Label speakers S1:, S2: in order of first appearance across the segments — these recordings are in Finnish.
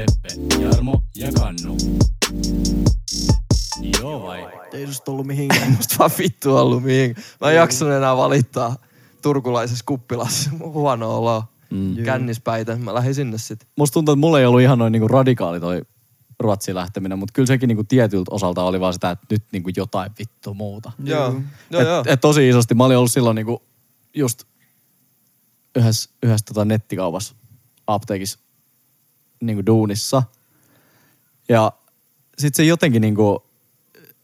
S1: Veppe, Jarmo ja Kannu. Joo vai?
S2: Ei susta ollut mihinkään. Musta vaan vittu ollut mihinkään. Mä en jaksanut enää valittaa turkulaisessa kuppilassa. Huono olo. Mm. Kännispäitä. Mä lähdin sinne sit.
S1: Musta tuntuu, että mulla ei ollut ihan noin niinku radikaali toi Ruotsiin lähteminen, mutta kyllä sekin niinku tietyltä osalta oli vaan sitä, että nyt niinku jotain vittu muuta.
S2: Joo. Joo,
S1: et,
S2: joo.
S1: et tosi isosti. Mä olin ollut silloin niinku just yhdessä, yhdessä tota nettikaupassa apteekissa niinku duunissa. Ja sit se jotenkin niinku,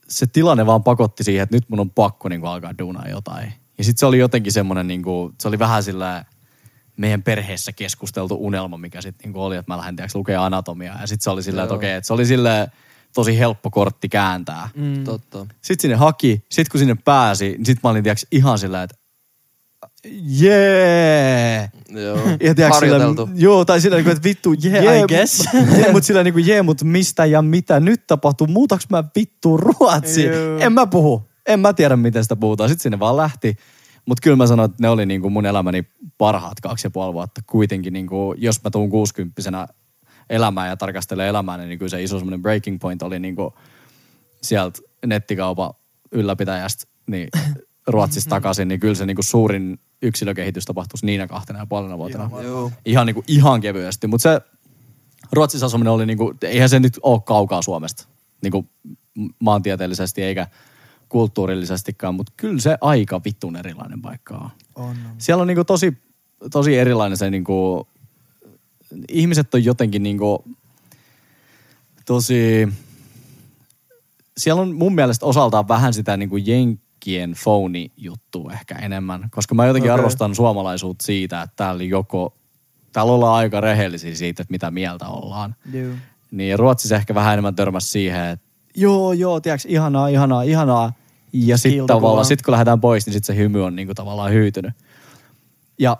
S1: se tilanne vaan pakotti siihen, että nyt mun on pakko niinku alkaa duunaa jotain. Ja sit se oli jotenkin semmonen niinku, se oli vähän sillä meidän perheessä keskusteltu unelma, mikä sitten niinku oli, että mä lähden tiiäks, lukea anatomiaa. Ja sitten se oli sillä, että okei, että se oli sille tosi helppo kortti kääntää.
S2: Mm. Totta.
S1: Sitten sinne haki, sitten kun sinne pääsi, niin sitten mä olin tiiäks, ihan sillä, että jee.
S2: Joo.
S1: Ja tiiäks, sillä, joo, tai sillä niinku, että vittu, jee,
S3: I
S1: mut-
S3: guess.
S1: jee, mut sillä niinku, jee, mut mistä ja mitä nyt tapahtuu, muutaks mä vittu ruotsi?
S3: Joo.
S1: En mä puhu, en mä tiedä miten sitä puhutaan. Sitten sinne vaan lähti. Mutta kyllä mä sanoin, että ne oli niinku mun elämäni parhaat kaksi ja puoli vuotta. Kuitenkin niinku, jos mä tuun 60 elämään ja tarkastelen elämää, niin kyllä se iso semmoinen breaking point oli niinku sieltä nettikaupan ylläpitäjästä niin Ruotsista takaisin, niin kyllä se niinku suurin yksilökehitys tapahtuisi niinä kahtena ja puolena vuotena.
S2: Joo.
S1: Ihan, niinku, ihan kevyesti. Mutta se Ruotsissa asuminen oli niinku, eihän se nyt ole kaukaa Suomesta. Niinku maantieteellisesti eikä kulttuurillisestikaan, mutta kyllä se aika vittun erilainen paikka on.
S4: On.
S1: Siellä on niinku tosi, tosi erilainen se niinku, ihmiset on jotenkin niinku tosi, siellä on mun mielestä osaltaan vähän sitä niinku jenkkien phony juttu ehkä enemmän, koska mä jotenkin okay. arvostan suomalaisuutta siitä, että täällä joko, täällä ollaan aika rehellisiä siitä, että mitä mieltä ollaan.
S4: Joo.
S1: Niin Ruotsissa ehkä vähän enemmän törmäsi siihen, että joo, joo, tiedätkö, ihanaa, ihanaa, ihanaa. Ja sitten tavallaan, sit kun lähdetään pois, niin sitten se hymy on niinku tavallaan hyytynyt. Ja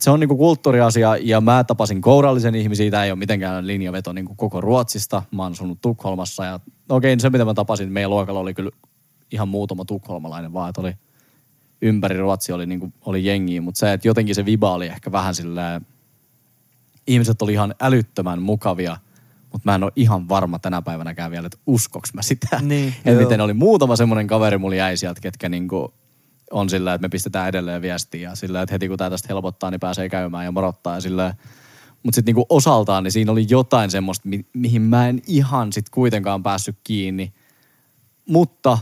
S1: se on niinku kulttuuriasia, ja mä tapasin kourallisen ihmisiä, tämä ei ole mitenkään linjaveto niinku koko Ruotsista. Mä oon asunut Tukholmassa, ja okei, se mitä mä tapasin, meidän luokalla oli kyllä ihan muutama tukholmalainen vaan, että oli ympäri Ruotsi oli, niinku, oli jengiä, mutta se, että jotenkin se viba oli ehkä vähän silleen, ihmiset oli ihan älyttömän mukavia, mutta mä en ole ihan varma tänä päivänäkään vielä, että uskoks mä sitä.
S4: Niin,
S1: että miten oli muutama semmoinen kaveri mulla jäi sieltä, ketkä niinku on sillä, että me pistetään edelleen viestiä ja sillä, että heti kun tää tästä helpottaa, niin pääsee käymään ja morottaa ja sillä mutta sitten niinku osaltaan, niin siinä oli jotain semmoista, mi- mihin mä en ihan sit kuitenkaan päässyt kiinni. Mutta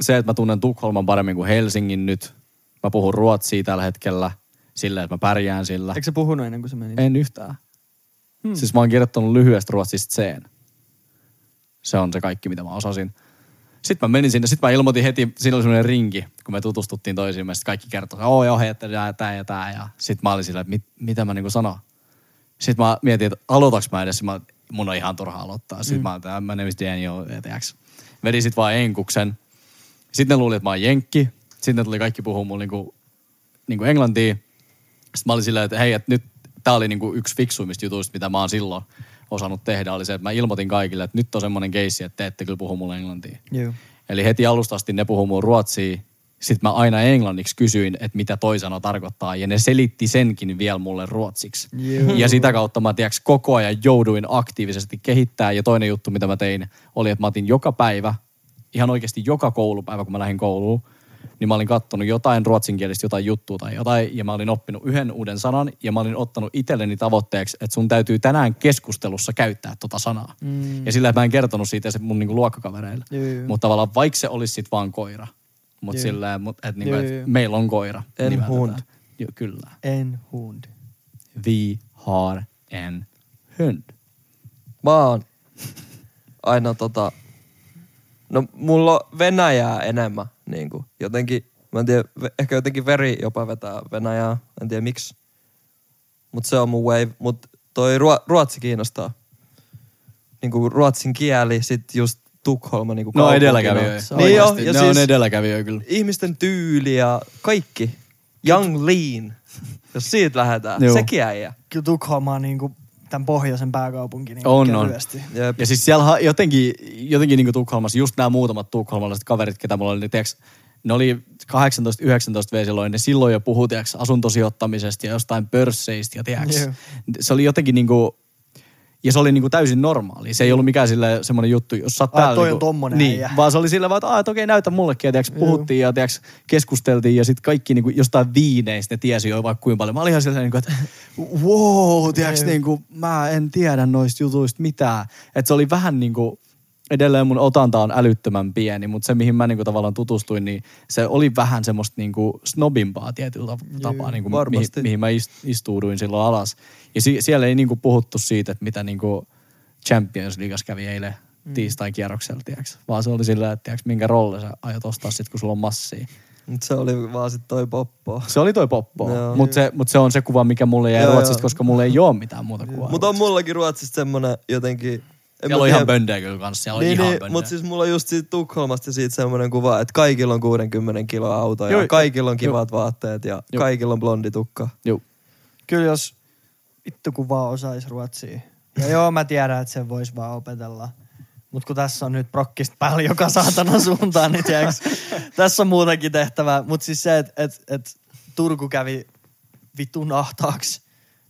S1: se, että mä tunnen Tukholman paremmin kuin Helsingin nyt, mä puhun ruotsia tällä hetkellä, sillä, että mä pärjään sillä.
S4: Eikö se puhunut ennen kuin se meni?
S1: En yhtään. Hmm. Siis mä oon kirjoittanut lyhyestä ruotsista sen. Se on se kaikki, mitä mä osasin. Sitten mä menin sinne, sitten mä ilmoitin heti, siinä oli semmoinen rinki, kun me tutustuttiin toisiimme, sitten kaikki kertoi, oo joo, hei, että tää, tää ja tää. Ja sitten mä olin sillä, että mit, mitä mä niinku sanon. Sitten mä mietin, että aloitaks mä edes, mä, mun on ihan turha aloittaa. Sitten mm. mä oon, mä name is Daniel. Vedin sit vaan enkuksen. Sitten ne luuli, että mä oon jenkki. Sitten ne tuli kaikki puhua mulle niinku, niinku englantia. Sitten mä olin silleen, että hei, että nyt tää oli niinku yksi fiksuimmista jutuista, mitä mä oon silloin osannut tehdä, oli se, että mä ilmoitin kaikille, että nyt on semmoinen keissi, että te ette kyllä puhu mulle englantia.
S4: Joo.
S1: Eli heti alusta asti ne puhuu mun ruotsia. Sitten mä aina englanniksi kysyin, että mitä toi sano tarkoittaa. Ja ne selitti senkin vielä mulle ruotsiksi.
S4: Joo.
S1: Ja sitä kautta mä tiiäks, koko ajan jouduin aktiivisesti kehittää. Ja toinen juttu, mitä mä tein, oli, että mä otin joka päivä, ihan oikeasti joka koulupäivä, kun mä lähdin kouluun, niin mä olin kattonut jotain ruotsinkielistä, jotain juttua tai jotain, ja mä olin oppinut yhden uuden sanan, ja mä olin ottanut itselleni tavoitteeksi, että sun täytyy tänään keskustelussa käyttää tota sanaa. Mm. Ja sillä mä en kertonut siitä se mun niinku luokkakavereille. Mutta tavallaan vaikka se olisi sit vaan koira, mutta sillä mut, että niinku, et meillä on koira.
S2: En hund.
S1: Joo, kyllä.
S4: En hund.
S1: Vi har en hund.
S2: Mä oon aina tota... No mulla on Venäjää enemmän niin kuin, jotenkin, mä en tiedä, ehkä jotenkin veri jopa vetää Venäjää, en tiedä miksi. Mut se on mun wave, mut toi ruo- ruotsi kiinnostaa. niinku ruotsin kieli, sit just Tukholma niinku
S1: No
S2: kaupunkina.
S1: edelläkävijöitä.
S2: Niin joo,
S1: Oikeasti.
S2: ja
S1: ne
S2: siis
S1: on edelläkävijöitä kyllä.
S2: ihmisten tyyli ja kaikki. Young Lean, jos siitä lähdetään. Sekin äijä.
S4: Kyllä Tukholma on niinku tämän pohjoisen pääkaupunki niin
S1: On, on.
S2: Jep.
S1: Ja siis siellä jotenkin, jotenkin niin Tukholmassa, just nämä muutamat tukholmalaiset kaverit, ketä mulla oli, ne, tiiäks, ne oli 18-19 V silloin, ne silloin jo puhui tiiäks, asuntosijoittamisesta ja jostain pörsseistä ja tiiäks,
S4: Joo.
S1: se oli jotenkin niinku, ja se oli niinku täysin normaali. Se ei ollut mikään sille semmoinen juttu, jos sä oot täällä
S4: toi on
S1: niinku,
S4: tommonen
S1: niin,
S4: äijä.
S1: vaan se oli sillä vaan, että, "Aa, että okei, näytä mullekin. Ja tiiäks, puhuttiin ja tiiäks, keskusteltiin ja sitten kaikki niinku, jostain viineistä ne tiesi jo vaikka kuinka paljon. Mä olin ihan sillä niinku, että wow, tiiäks,
S4: Joo.
S1: niinku, mä en tiedä noista jutuista mitään. Että se oli vähän niinku, edelleen mun otanta on älyttömän pieni, mutta se mihin mä niinku tavallaan tutustuin, niin se oli vähän semmoista niinku snobimpaa tietyllä tap- tapaa, niinku, mihin, mihin mä ist, istuuduin silloin alas. Ja si, siellä ei niinku puhuttu siitä, että mitä niinku Champions Leagueassa kävi eilen
S4: Mm.
S1: tiistain kierroksella, tiiäks. vaan se oli sillä, että tiiäks, minkä rolle sä aiot ostaa sit, kun sulla on massia.
S2: Mut se oli vaan sit toi poppo.
S1: Se oli toi poppo, mutta se, mut se on se kuva, mikä mulle jäi
S2: Joo,
S1: Ruotsista,
S2: joo.
S1: koska mulle ei ole mitään muuta kuvaa.
S2: Mutta on mullakin Ruotsista semmonen jotenkin...
S1: Siellä
S2: mä
S1: on ihan böndejä kyllä kanssa, siellä on
S2: niin,
S1: ihan
S2: niin, mutta siis mulla on just siitä Tukholmasta siitä semmoinen kuva, että kaikilla on 60 kiloa auto ja
S1: Joo,
S2: kaikilla on kivat vaatteet ja
S1: Joo.
S2: kaikilla on blondi tukka.
S1: Joo.
S4: Kyllä jos vittu kun vaan osais ruotsia. Ja joo, mä tiedän, että sen vois vaan opetella. Mut kun tässä on nyt prokkista päällä joka saatana suuntaan, niin tiiäks, tässä on muutakin tehtävää. Mut siis se, että et, et Turku kävi vitun ahtaaksi,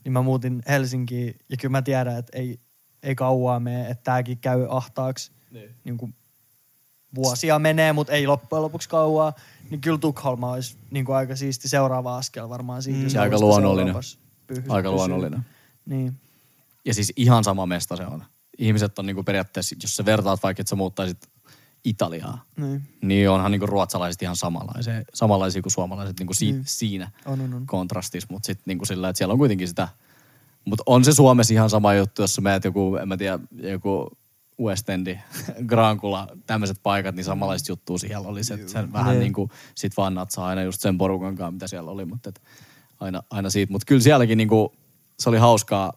S4: niin mä muutin Helsinkiin. Ja kyllä mä tiedän, että ei, ei kauaa mene, että tääkin käy ahtaaksi. Niin. niin kuin vuosia menee, mutta ei loppujen lopuksi kauaa. Niin kyllä Tukholma olisi niin kuin aika siisti seuraava askel varmaan siitä.
S2: Mm.
S4: jos
S1: Ja aika luonnollinen.
S4: Euroopassa py-
S1: Aika
S4: pysyä.
S1: luonnollinen.
S4: Niin.
S1: Ja siis ihan sama mesta se on. Ihmiset on niinku periaatteessa, jos sä vertaat vaikka, että sä muuttaisit Italiaa,
S4: Niin.
S1: niin onhan niinku ruotsalaiset ihan samanlaisia, samanlaisia kuin suomalaiset niinku si-
S4: Niin.
S1: siinä
S4: On, on, on.
S1: kontrastissa. Mutta sitten niinku sillä, että siellä on kuitenkin sitä. Mutta on se Suomessa ihan sama juttu, jos sä meet joku, en mä tiedä, joku West Endi, Grankula, tämmöiset paikat, niin samanlaista juttua siellä oli. Se, se vähän
S2: Niin.
S1: niin kuin sit vaan natsaa aina just sen porukan kanssa, mitä siellä oli, mutta et aina, aina siitä. Mutta kyllä sielläkin niinku, se oli hauskaa,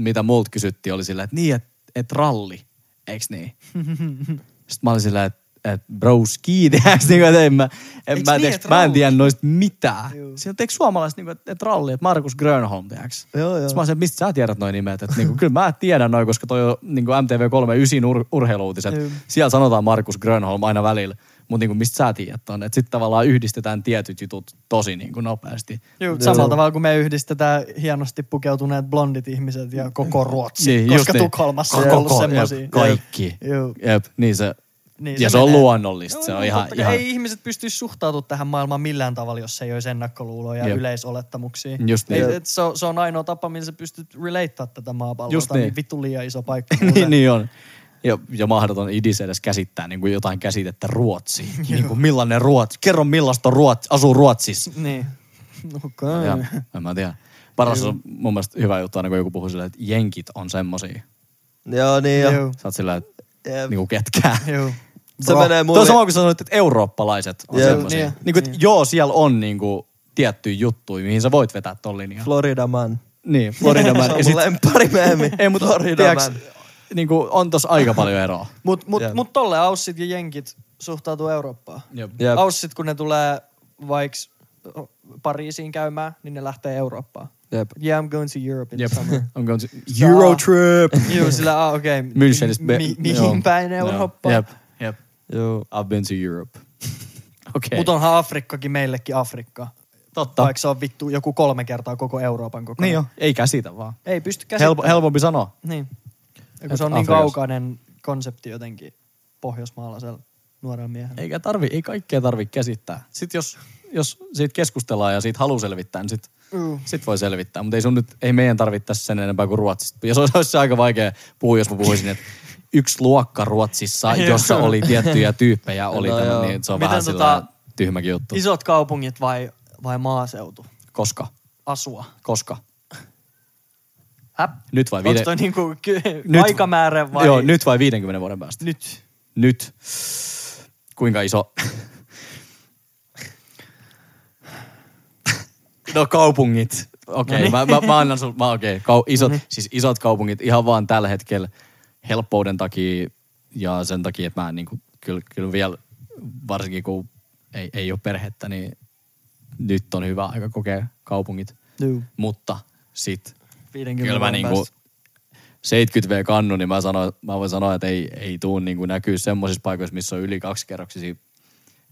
S1: mitä multa kysyttiin, oli sillä, että niin, että et ralli, eiks niin? Sitten mä olin sillä, että et broski, tiedäks, niinku, että en mä, en,
S4: Eiks
S1: mä,
S4: niin,
S1: mä en tiedä noista mitään.
S4: Juu.
S1: Sieltä eikö suomalaiset, niinku, että et ralli, että Markus Grönholm, tiedäks?
S2: Joo, joo.
S1: Mä olisin, että mistä sä tiedät noin nimet? Että niinku, kyllä mä tiedän noin, koska toi on niinku MTV3 ysin ur, urheiluutiset.
S4: Juu.
S1: Siellä sanotaan Markus Grönholm aina välillä. Mutta niinku, mistä sä tiedät on? Että sitten tavallaan yhdistetään tietyt jutut tosi niinku nopeasti.
S4: Juu,
S2: Joo.
S4: samalla tavalla kuin me yhdistetään hienosti pukeutuneet blondit ihmiset ja koko Ruotsi,
S1: Niin,
S4: niin, koska
S1: niin.
S4: Tukholmassa on ollut
S1: jep,
S4: semmosia.
S1: Kaikki.
S4: Juu.
S1: Jep, niin se.
S4: Niin
S1: ja
S4: se
S1: se, on
S4: menee.
S1: luonnollista. se on
S4: Joo,
S1: ihan, ihan
S4: Ei ihmiset pystyisi suhtautumaan tähän maailmaan millään tavalla, jos ei olisi ennakkoluuloja ja
S1: Jep.
S4: yleisolettamuksia.
S1: Just niin.
S4: Ei, et se, on, se on ainoa tapa, millä sä pystyt relatea tätä maapalloa.
S1: Just
S4: Tämä on
S1: niin.
S4: vittu liian iso paikka.
S1: niin, niin on. Ja, ja mahdoton idis edes käsittää niin kuin jotain käsitettä Ruotsi. niin kuin millainen Ruotsi. Kerro millaista on Ruotsi, asuu Ruotsissa.
S4: niin. Okei.
S1: Ja, en mä tiedä. Paras on mun mielestä hyvä juttu aina, kun joku puhuu silleen, että jenkit on semmosia.
S2: Joo, niin jo.
S4: Joo.
S1: Sä oot sillä, että
S2: Jep.
S1: niinku ketkää.
S4: Joo.
S2: Se
S4: Bro.
S2: menee
S1: Tuo
S2: mulle...
S1: on sama kuin sanoit, että eurooppalaiset on
S2: Jep.
S1: semmosia.
S4: Niin,
S1: Niin, niin,
S4: niin.
S1: joo, siellä on niinku tiettyjä juttuja, mihin sä voit vetää ton linjan.
S2: Florida man.
S1: niin, Florida man.
S2: Se on
S1: ja sit,
S2: lemppari meemi.
S1: ei, mutta
S2: Florida
S1: tiedäks,
S2: man.
S1: niinku, on tossa aika paljon eroa.
S4: Mut, mut,
S2: Jep.
S4: mut tolle Aussit ja Jenkit suhtautuu Eurooppaan.
S1: Jep.
S2: Jep.
S4: Aussit, kun ne tulee vaikka Pariisiin käymään, niin ne lähtee Eurooppaan.
S2: Jep.
S4: Yeah, I'm going to Europe in the summer.
S1: I'm going to Eurotrip.
S4: Joo, sillä ah, okei. Okay.
S1: Münchenistä.
S4: Mi- mihin päin. Eurooppaan?
S1: Jep.
S2: Joo.
S1: I've been to Europe. Okei.
S4: Mutta onhan Afrikkakin meillekin Afrikka.
S1: Totta.
S4: Vaikka se on vittu joku kolme kertaa koko Euroopan koko.
S1: Niin jo, ei käsitä vaan.
S4: Ei pysty käsittämään.
S1: Helpo, helpompi sanoa.
S4: Niin. Ja kun
S1: Et
S4: se on niin
S1: Afrikassa.
S4: kaukainen konsepti jotenkin pohjoismaalaisella nuorella miehellä.
S1: Eikä tarvi, ei kaikkea tarvi käsittää. Sitten jos, jos siitä keskustellaan ja siitä haluaa selvittää, niin sit,
S4: Mm.
S1: sit voi selvittää. Mutta ei, sun nyt, ei meidän tarvitse tässä sen enempää kuin Ruotsista. Ja se olisi, olisi aika vaikea puhua, jos mä puhuisin, että yksi luokka Ruotsissa, jossa oli tiettyjä tyyppejä, oli
S2: No
S1: no,
S2: joo.
S1: tämä, niin se on
S4: Miten
S1: vähän
S4: tota-
S1: tyhmäkin juttu.
S4: Isot kaupungit vai, vai maaseutu?
S1: Koska?
S4: Asua.
S1: Koska?
S4: Häp?
S1: Nyt vai
S4: Onko
S1: viiden...
S4: toi niinku ky-
S1: Nyt-
S4: aikamäärä vai?
S1: Joo, nyt vai 50 vuoden päästä?
S4: Nyt.
S1: Nyt. Kuinka iso? No kaupungit. Okei, okay,
S4: No niin.
S1: mä, mä, mä annan sun, mä, okei, okay, kau, isot, siis isot kaupungit ihan vaan tällä hetkellä helppouden takia ja sen takia, että mä en niin kuin, kyllä, kyllä vielä, varsinkin kun ei, ei ole perhettä, niin nyt on hyvä aika kokea kaupungit.
S4: Juu.
S1: Mutta sit
S4: 50
S1: kyllä mä
S4: vuoden
S1: niinku
S4: päästä.
S1: 70V kannu, niin mä, sanoin, mä voin sanoa, että ei, ei tuu niinku näkyy semmoisissa paikoissa, missä on yli kaksikerroksisia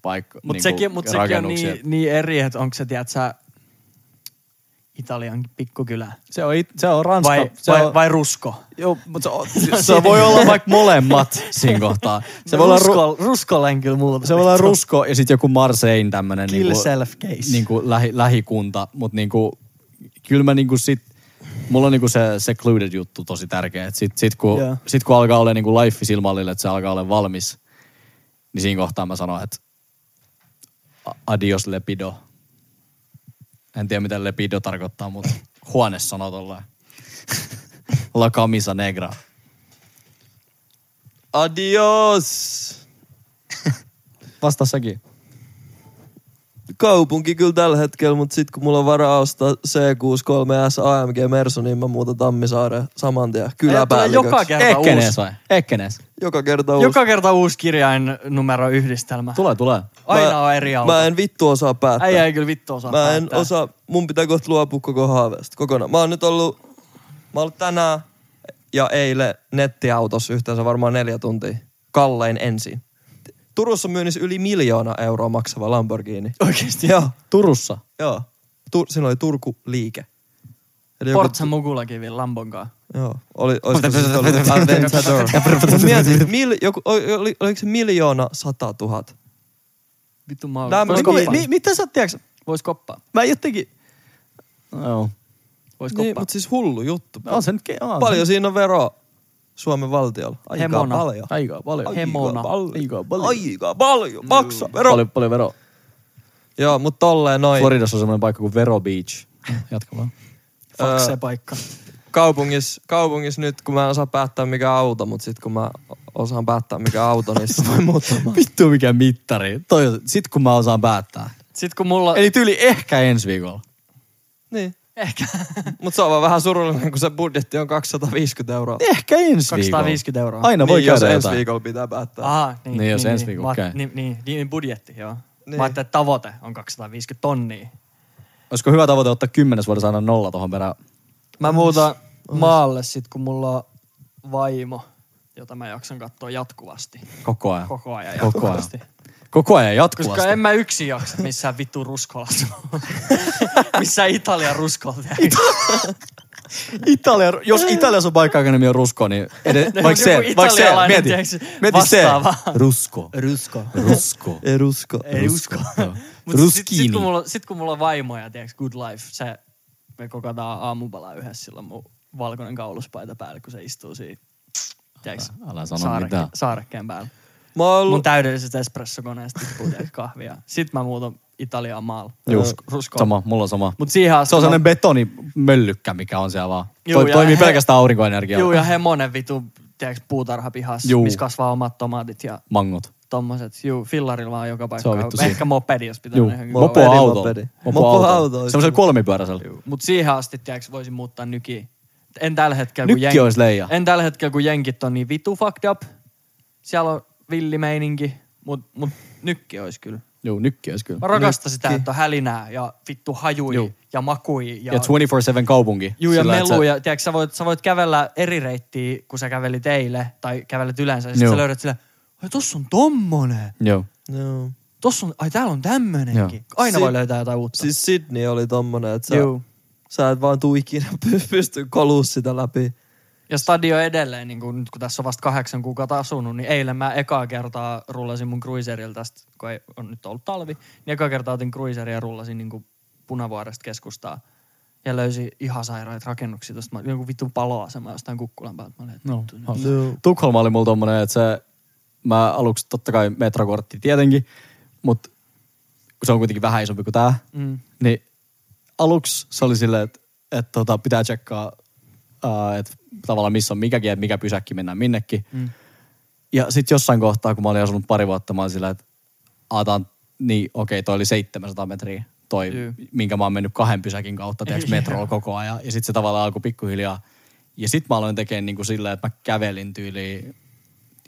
S1: paikkoja.
S4: Mutta sekin, mut sekin on niin, niin eri, että onko se, tiedät sä, Italian pikkukylä.
S1: Se on, it- se on Ranska.
S4: Vai,
S1: se
S4: vai,
S1: on,
S4: vai rusko?
S1: Joo, mutta se, on, se voi olla vaikka molemmat siinä kohtaa. Se voi olla, ru,
S4: rusko, ruskolla en kyllä muuta.
S1: se voi olla Rusko ja sitten joku Marseille tämmönen
S4: Kill
S1: niinku,
S4: self case.
S1: niinku lähi, lähikunta, mutta niinku, kyllä mä niinku sit, mulla on niinku se secluded juttu tosi tärkeä. Et sit, sit, kun,
S4: Joo.
S1: sit kun alkaa olla niinku life silmallille, että se alkaa olla valmis, niin siinä kohtaa mä sanon, että adios lepido. En tiedä mitä lepido tarkoittaa, mutta huone sanoo tolleen. La camisa negra.
S2: Adios!
S1: Vastaa säkin.
S2: Kaupunki kyllä tällä hetkellä, mutta sitten kun mulla on varaa ostaa C63S AMG Mersu, niin mä muutan Tammisaareen saman tien
S4: Ei,
S2: kyläpäälliköksi.
S4: joka kerta uusi.
S1: vai? Ekkenees.
S2: Joka kerta uusi.
S4: Joka kerta uusi kirjain numero yhdistelmä.
S1: Tulee, tulee.
S4: Aina on eri auto.
S2: Mä en vittu osaa päättää.
S4: Äijä ei kyllä vittu osaa
S2: Mä en
S4: päättää.
S2: osaa, mun pitää kohta luopua koko haaveesta kokonaan. Mä oon nyt ollut, mä oon ollut tänään ja eilen nettiautossa yhteensä varmaan neljä tuntia. Kallein ensin. Turussa myynnissä yli miljoona euroa maksava Lamborghini.
S4: Oikeesti?
S2: Joo,
S1: Turussa.
S2: joo. Tu, siinä oli Turku liike. Eli
S4: Forza Mugulakin vielä Lambonkaan.
S2: Joo, oli, olisiko se ollut Aventador. Mut Mietin, mil, joku, oli, oli, oliko se miljoona sata tuhat?
S4: Vittu mä Vois
S2: mi- mi-
S1: mitä sä tiedätkö?
S4: Vois koppaa.
S1: Mä jotenkin... Joo.
S4: Vois
S2: Niin,
S4: koppaa.
S2: mutta siis hullu juttu.
S1: On se nyt... On
S2: Paljon siinä on veroa Suomen valtiolla? Aika
S4: Hemona.
S2: paljon.
S1: Aika paljon.
S4: Hemona.
S1: Aika paljon.
S2: Aika paljon. Maksa vero.
S1: Paljon, paljon vero.
S2: Joo, mutta tolleen noin.
S1: Floridassa on semmoinen paikka kuin Vero Beach. Jatka vaan.
S4: Fuck
S2: Öö,
S4: se paikka.
S2: Kaupungissa, kaupungissa nyt, kun mä en osaa päättää mikä auto, mutta sit kun mä osaan päättää mikä auto, niin sit voi muuttamaan.
S1: Vittu mikä mittari. Toi, sit kun mä osaan päättää.
S4: Sitten kun mulla...
S1: Eli tyyli ehkä ensi viikolla.
S2: niin.
S4: Ehkä.
S2: Mutta se on vaan vähän surullinen, kun se budjetti on 250 euroa.
S1: Ehkä ensi viikolla.
S4: 250 euroa.
S1: Aina voi
S2: niin, jos
S1: käydä
S2: ensi
S1: jotain.
S2: viikolla pitää päättää.
S4: Aha, niin,
S1: Niin, jos ensi
S4: niin,
S1: viikolla
S4: Mä-
S1: käy.
S4: Niin, niin, niin, budjetti, joo.
S2: Niin.
S4: Mä ajattelin, että tavoite on 250 tonnia.
S1: Olisiko hyvä tavoite ottaa kymmenes vuodessa aina nolla tuohon perään?
S4: Mä muutan maalle sit, kun mulla on vaimo, jota mä jaksan katsoa jatkuvasti.
S1: Koko ajan.
S4: Koko ajan
S1: Koko ajan. Koko ajan jatkuvasti.
S4: Koska en mä yksin jaksa missään vittu ruskolla asua. missään Italian ruskolla.
S1: Italia, jos Italiassa on paikka, joka nimi on Rusko, niin edes,
S4: Ne on
S1: vaikka se, vaikka se, mieti,
S4: tiedätkö,
S1: mieti se. Rusko,
S4: Rusko.
S1: Rusko,
S2: Ei rusko.
S4: Ei usko.
S1: Joo.
S4: Mutta sit,
S1: Ruskini.
S4: kun mulla, sit kun mulla on vaimo ja tiiäks, good life, se, me kokotaan aamupalaa yhdessä silloin mun valkoinen kauluspaita päällä, kun se istuu siinä, tiiäks,
S1: Älä sano
S4: saareke,
S1: mitään.
S4: saarekkeen päällä.
S2: Mä oon
S4: Mun
S2: ollut,
S4: täydellisestä espressokoneesta kahvia. Sitten mä muutan Italiaan maalla. Ruskoon.
S1: sama, mulla on sama.
S4: Mut siihen asti
S1: Se on sellainen betonimöllykkä, mikä on siellä vaan.
S4: Juu,
S1: Toi, toimii
S4: he-
S1: pelkästään aurinkoenergialla.
S4: Juu, ja hemonen vitu, tiiäks, puutarha pihassa,
S1: Juu.
S4: missä kasvaa omat tomaatit ja
S1: Mangot.
S4: tommoset. Juu, fillarilla vaan joka
S1: Se on
S4: paikka.
S1: vittu
S4: Ehkä mopedi, jos pitää
S1: Juu, mopo
S2: mopedi,
S1: auto. Mopo
S2: Mopo-auto
S1: auto. Semmoisella kolmipyöräisellä.
S4: Mut siihen asti, tiiäks, voisin muuttaa nykiin. En tällä hetkellä, kun
S1: Nykki leija.
S4: En tällä hetkellä, kun jenkit on niin vitu fucked up. Siellä on villimeininki, mut, mut nykki olisi kyllä.
S1: Joo, nykki olisi kyllä.
S4: Mä rakastan sitä, että on hälinää ja vittu hajui
S1: Juu.
S4: ja makui. Ja,
S1: Ja 24-7 kaupunki.
S4: Juu, ja melu.
S1: sä-
S4: Ja, tiiäks, sä, voit, sä voit kävellä eri reittiä, kun sä kävelit eilen tai kävelet yleensä. Ja sit
S1: Joo.
S4: sä löydät sillä, ai tossa on tommonen.
S1: Joo.
S2: joo.
S4: Tossa on, ai täällä on tämmönenkin.
S1: Joo.
S4: Aina
S2: Si-
S4: voi löytää jotain uutta.
S2: Siis Sydney oli tommonen, että sä,
S4: Juu.
S2: sä et vaan tuu ikinä py- pysty koluu sitä läpi.
S4: Ja stadio edelleen, niin kun, nyt kun tässä on vasta kahdeksan kuukautta asunut, niin eilen mä ekaa kertaa rullasin mun cruiserilla tästä, kun ei, on nyt ollut talvi, niin ekaa kertaa otin cruiseria ja rullasin niin kuin Punavuoresta keskustaa. Ja löysin ihan sairaita rakennuksia tuosta. Joku vittu paloasema jostain kukkulan päältä. Mä olin, että
S1: No.
S2: Joo.
S1: Tukholma oli mulla tommonen, että se, mä aluksi totta kai metrokortti tietenkin, mutta kun se on kuitenkin vähän isompi kuin tää,
S4: Mm.
S1: niin aluksi se oli silleen, että, että tota, pitää tsekkaa, uh, että tavallaan missä on mikäkin, että mikä pysäkki mennään minnekin.
S4: Mm.
S1: Ja sitten jossain kohtaa, kun mä olin asunut pari vuotta, mä olin silleen, että aataan, niin okei, toi oli 700 metriä, toi,
S4: Juu.
S1: minkä mä oon mennyt kahden pysäkin kautta, tiedätkö, metrolla koko ajan. Ja sitten se tavallaan alkoi pikkuhiljaa Ja sit mä aloin tekemään niin kuin silleen, että mä kävelin tyyliin,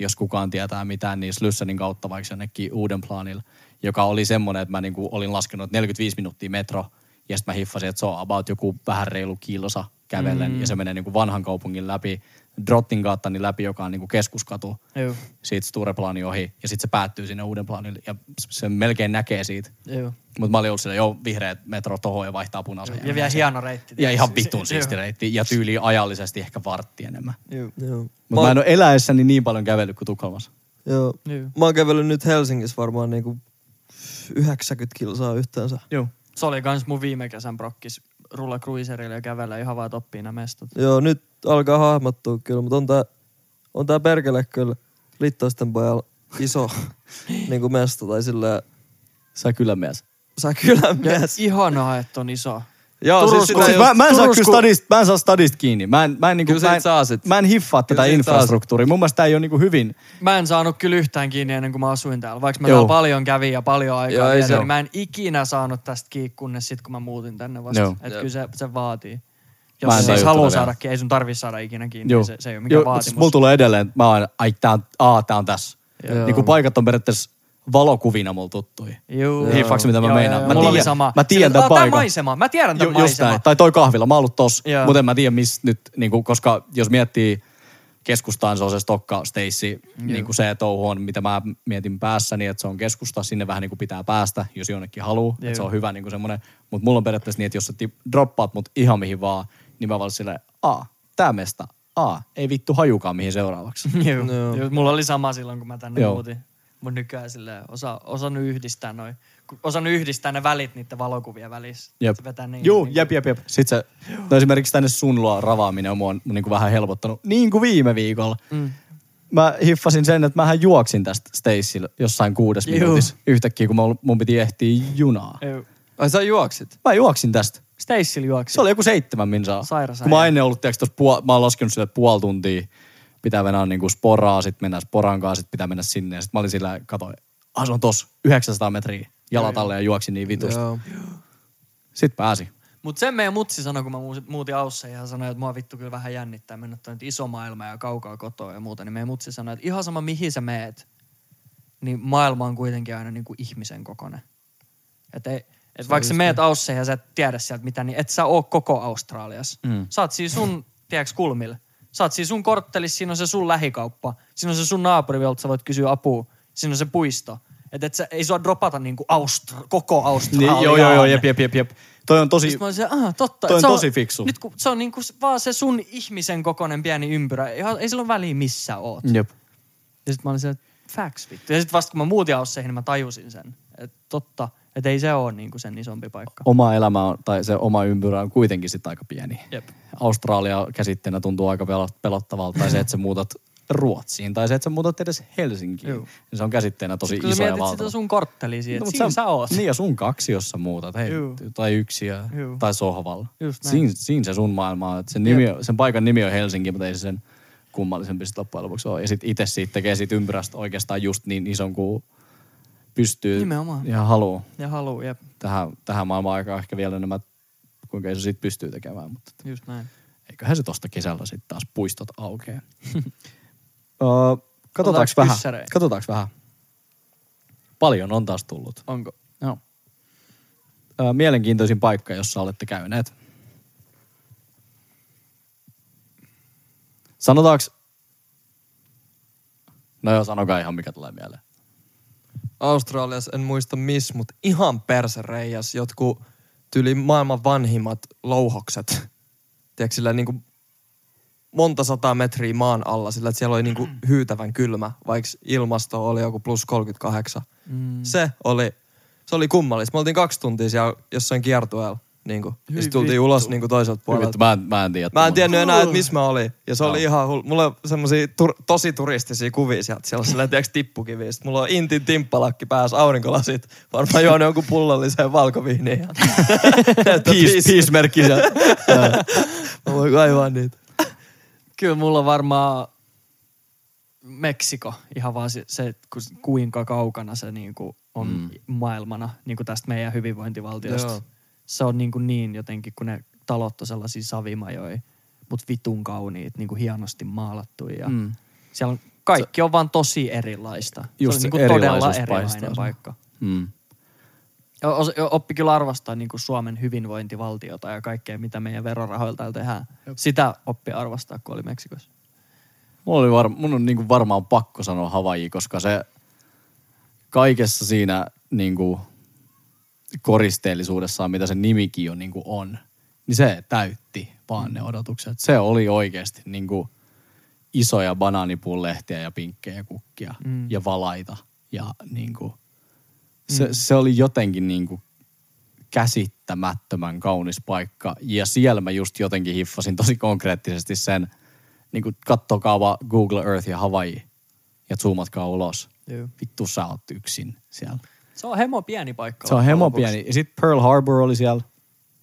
S1: jos kukaan tietää mitään, niin Slyssenin kautta vaikka jonnekin uuden planilla, joka oli semmoinen, että mä niin kuin olin laskenut että 45 minuuttia metro, ja sitten mä hiffasin, että se on about joku vähän reilu kilsa kävellen, mm. ja se menee niin kuin vanhan kaupungin läpi, Drottingattanin läpi, joka on niin kuin keskuskatu,
S4: Joo.
S1: siitä Stureplani ohi, ja sitten se päättyy sinne uuden planille, ja se melkein näkee siitä.
S4: Joo.
S1: Mutta mä olin ollut silleen, joo, vihreät metro tohon ja vaihtaa punaisen.
S4: Ja vielä hieno reitti.
S1: Ja ihan vitun siisti
S4: Joo.
S1: reitti. Ja tyyli ajallisesti ehkä vartti enemmän.
S4: Joo.
S2: Joo.
S1: Mutta mä en ole eläessäni niin paljon kävellyt kuin Tukholmassa.
S2: Joo.
S4: Joo.
S2: Mä oon kävellyt nyt Helsingissä varmaan niinku 90 kilsaa yhteensä.
S1: Joo.
S4: Se oli kans mun viime kesän prokkis rulla cruiserilla ja kävellä ihan vaan, että oppii nämä mestot.
S2: Joo, nyt alkaa hahmottua kyllä, mutta on tää, on tää perkele kyllä littoisten pojalla iso niinku mesta tai silleen,
S1: Sä kyllä mies.
S2: sä kyllä
S4: Ja
S2: mies.
S4: ihanaa, että on iso.
S2: Joo,
S4: Turus-
S2: siis sitä
S1: Siis mä, mä, en saa
S4: Turus,
S1: kyllä
S4: kun-
S1: stadista, mä en saa stadista kiinni. Mä en, mä en, niinku,
S2: Kyllä
S1: mä
S2: et
S1: en,
S2: saa sit.
S1: mä en hiffaa
S2: Kyllä
S1: tätä
S2: et
S1: infrastruktuuria. Mun mielestä tää ei ole niinku hyvin.
S4: Mä en saanut kyllä yhtään kiinni ennen kuin mä asuin täällä. Vaikka mä
S1: Joo.
S4: täällä paljon kävin ja paljon aikaa
S2: Joo, se
S4: niin mä en ikinä saanut tästä kiinni, kunnes sit kun mä muutin tänne vasta.
S1: Joo.
S4: Että
S2: Jep.
S4: kyllä se, se vaatii.
S1: Mä
S4: Jos
S1: en
S4: siis haluaa
S1: vielä.
S4: saadakin, ei sun tarvi saada ikinä kiinni,
S1: Joo.
S4: niin se, se ei ole mikään
S1: Joo,
S4: vaatimus.
S1: mulla tulee edelleen, mä oon, ai tää on, aa, tää on tässä.
S2: Joo.
S1: Niinku paikat on periaatteessa valokuvina mulla tuttui.
S4: Joo.
S1: Hiffaaks mitä mä
S4: Joo,
S1: meinaan?
S4: joo,
S1: Mä tiedän-
S4: sama.
S1: mä tiedän tän
S4: "Aa, tää
S1: paikan."
S4: maisema. Mä tiedän tämän
S1: Ju, just
S4: maiseman.
S1: näin. Tai toi kahvila, mä oon ollut tossa,
S4: Joo.
S1: mutta en mä tiedä missä nyt, niinku, koska jos miettii keskustaan, se on se Stokka Stacy, niin kuin se touhu on, mitä mä mietin päässäni, että se on keskusta, sinne vähän niin kuin pitää päästä, jos jonnekin haluaa, että se on hyvä niin kuin semmoinen. Mutta mulla on periaatteessa niin, että jos sä droppaat mut ihan mihin vaan, niin mä vaan silleen, aa, tää mesta, aa, ei vittu hajukaan mihin seuraavaksi.
S4: Joo.
S2: Joo.
S4: Joo. Mulla oli sama silloin, kun mä tänne
S1: Joo.
S4: muutin. Mun nykyään silleen osa, osannut yhdistää noin, osannut yhdistää ne välit niiden valokuvien välissä.
S1: Jep.
S4: Vetää niin,
S1: Juu,
S4: niin
S1: jep, jep, jep. Sitten se, no esimerkiksi tänne sun luo ravaaminen on mua niin kuin vähän helpottanut, niin kuin viime viikolla.
S4: Mm.
S1: Mä hiffasin sen, että mähän juoksin tästä Stacylla jossain kuudes
S4: Juu.
S1: minuutissa yhtäkkiä, kun mun- piti ehtiä junaa.
S4: Joo.
S2: Ai sä juoksit?
S1: Mä juoksin tästä.
S4: Stacyl juoksi.
S1: Se oli joku seitsemän minsaa.
S4: Sairas
S1: Kun mä ennen ollut, tiiäks, tossa puol- mä oon laskenut sille puoli tuntia, pitää mennä niinku sporaa, sit mennään sporan kanssa, sit pitää mennä sinne. Sit mä olin sillä, katoin, ah se on tossa, 900 metriä jalat alle ja juoksin niin vitusti.
S2: Joo.
S1: Sitten pääsi.
S4: Mut sen meidän mutsi sanoi, kun mä muutin Aussa ja sanoi, että mua vittu kyllä vähän jännittää mennä tuonne iso maailma ja kaukaa kotoa ja muuta. Niin meidän mutsi sanoi, että ihan sama mihin sä meet, niin maailma on kuitenkin aina niin kuin ihmisen kokoinen. Et ei, et vaikka sä meet Aussa ja sä et tiedä sieltä mitään, niin et sä oo koko Australiassa.
S1: Mm.
S4: Sä oot siis sun, tiedäks, kulmille. Sä oot siis sun korttelissa, siinä on se sun lähikauppa. Siinä on se sun naapuri, jolta sä voit kysyä apua. Siinä on se puisto. Et, et sä, ei sua dropata niinku Austra- koko Australiaa.
S1: Niin, joo, joo, joo, jep, jep, jep, jep. Toi on tosi,
S4: mä olisin, aha, totta.
S1: Toi on
S4: Se
S1: tosi fiksu.
S4: Nyt kun se on niinku vaan se sun ihmisen kokoinen pieni ympyrä. Ihan, ei sillä ole väliä missä oot.
S1: jep.
S4: Ja sitten mä olin se, että facts vittu. Ja sitten vasta kun mä muutin Ausseihin, niin mä tajusin sen. Että totta, että ei se ole niinku sen isompi paikka.
S1: Oma elämä on, tai se oma ympyrä on kuitenkin sitten aika pieni.
S4: Jep.
S1: Australia käsitteenä tuntuu aika pelot- pelottavalta, tai se, että sä muutat Ruotsiin, tai se, että sä muutat edes Helsinkiin. Niin se on käsitteenä tosi
S4: Kun sä
S1: iso ja valtava.
S4: sitä sun korttelia siihen,
S1: No,
S4: siinä sä oot.
S1: Niin ja sun kaksi, jos sä muutat. Hei,
S4: Juu.
S1: tai yksi ja,
S4: Juu.
S1: tai sohvalla. Siin, siinä se sun maailma on. Sen, nimi, sen paikan nimi on Helsinki, mutta ei se sen kummallisempi sit loppujen lopuksi ole. Ja sit itse siitä tekee siitä ympyrästä oikeastaan just niin ison kuin pystyy
S4: Nimenomaan.
S1: ja haluu.
S4: Ja haluu, jep.
S1: Tähän, tähän maailmaan aikaan ehkä vielä enemmän, kuinka iso siitä pystyy tekemään. Mutta
S4: Just näin.
S1: eiköhän se tosta kesällä sitten taas puistot aukee. katsotaanko vähän? Katsotaanko vähän? Paljon on taas tullut.
S4: Onko?
S1: Joo. Ö, mielenkiintoisin paikka, jossa olette käyneet. Sanotaanko... No joo, sanokaa ihan mikä tulee mieleen.
S2: Australiassa en muista miss, mutta ihan persereijas jotkut tyli maailman vanhimmat louhokset. Tiedätkö sillä niinku monta sataa metriä maan alla sillä, että siellä oli niinku hyytävän kylmä, vaikka ilmasto oli joku plus 38.
S4: Mm.
S2: Se oli, se oli kummallista. Me oltiin kaksi tuntia siellä jossain kiertueella. Niinku. Ja sitten tultiin
S4: vittu.
S2: ulos niinku toiselta puolelta.
S1: vittu, mä en, mä en tiedä.
S2: Mä en tiennyt enää, että missä mä olin. Ja se oli
S1: Joo.
S2: ihan hull... Mulla on semmosia tur- tosi turistisia kuvia sieltä. Siellä on sellainen, tiiäks, tippukivi. Sitten mulla on intin timppalakki päässä, aurinkolasit. Varmaan juonut jonkun pullolliseen valkoviiniin.
S1: Peace-merkki siellä.
S2: Mä voin kaivaa niitä.
S4: Kyllä mulla on varmaan Meksiko, ihan vaan se, se kuinka kaukana se niinku on
S1: Mm.
S4: mm. maailmana niinku tästä meidän hyvinvointivaltiosta.
S2: Joo.
S4: Se on niinku niin jotenkin, kun ne talot on sellaisia savimajoja, mutta vitun kauniit, niinku hienosti maalattuja.
S1: Mm.
S4: Siellä on, kaikki on vaan tosi erilaista.
S1: Just
S4: se
S1: se
S4: on niinku todella
S1: erilaisuus
S4: erilainen
S1: paistaa
S4: paikka.
S1: Mm.
S4: Ja ja Oppi kyllä arvostaa niin kuin Suomen hyvinvointivaltiota ja kaikkea, mitä meidän verorahoilla täällä tehdään. Sitä oppi arvostaa, kun oli Meksikossa.
S1: Mulla oli var, mun on niinku varmaan pakko sanoa Havaji, koska se kaikessa siinä niinku koristeellisuudessaan, mitä se nimikin jo niinku on, niin se täytti vaan ne odotukset. Se oli oikeasti niinku isoja banaanipullehtiä ja pinkkejä kukkia
S4: Mm.
S1: ja valaita. Ja niinku, se, se oli jotenkin niinku käsittämättömän kaunis paikka. Ja siellä mä just jotenkin hiffasin tosi konkreettisesti sen, niin kuin kattokaa vaan Google Earth ja Hawaii ja zoomatkaa ulos.
S4: Joo.
S1: Vittu sä oot yksin siellä.
S4: Se on hemo pieni paikka.
S1: Se on hemo
S4: lopuksi.
S1: pieni. Ja sitten Pearl Harbor oli siellä,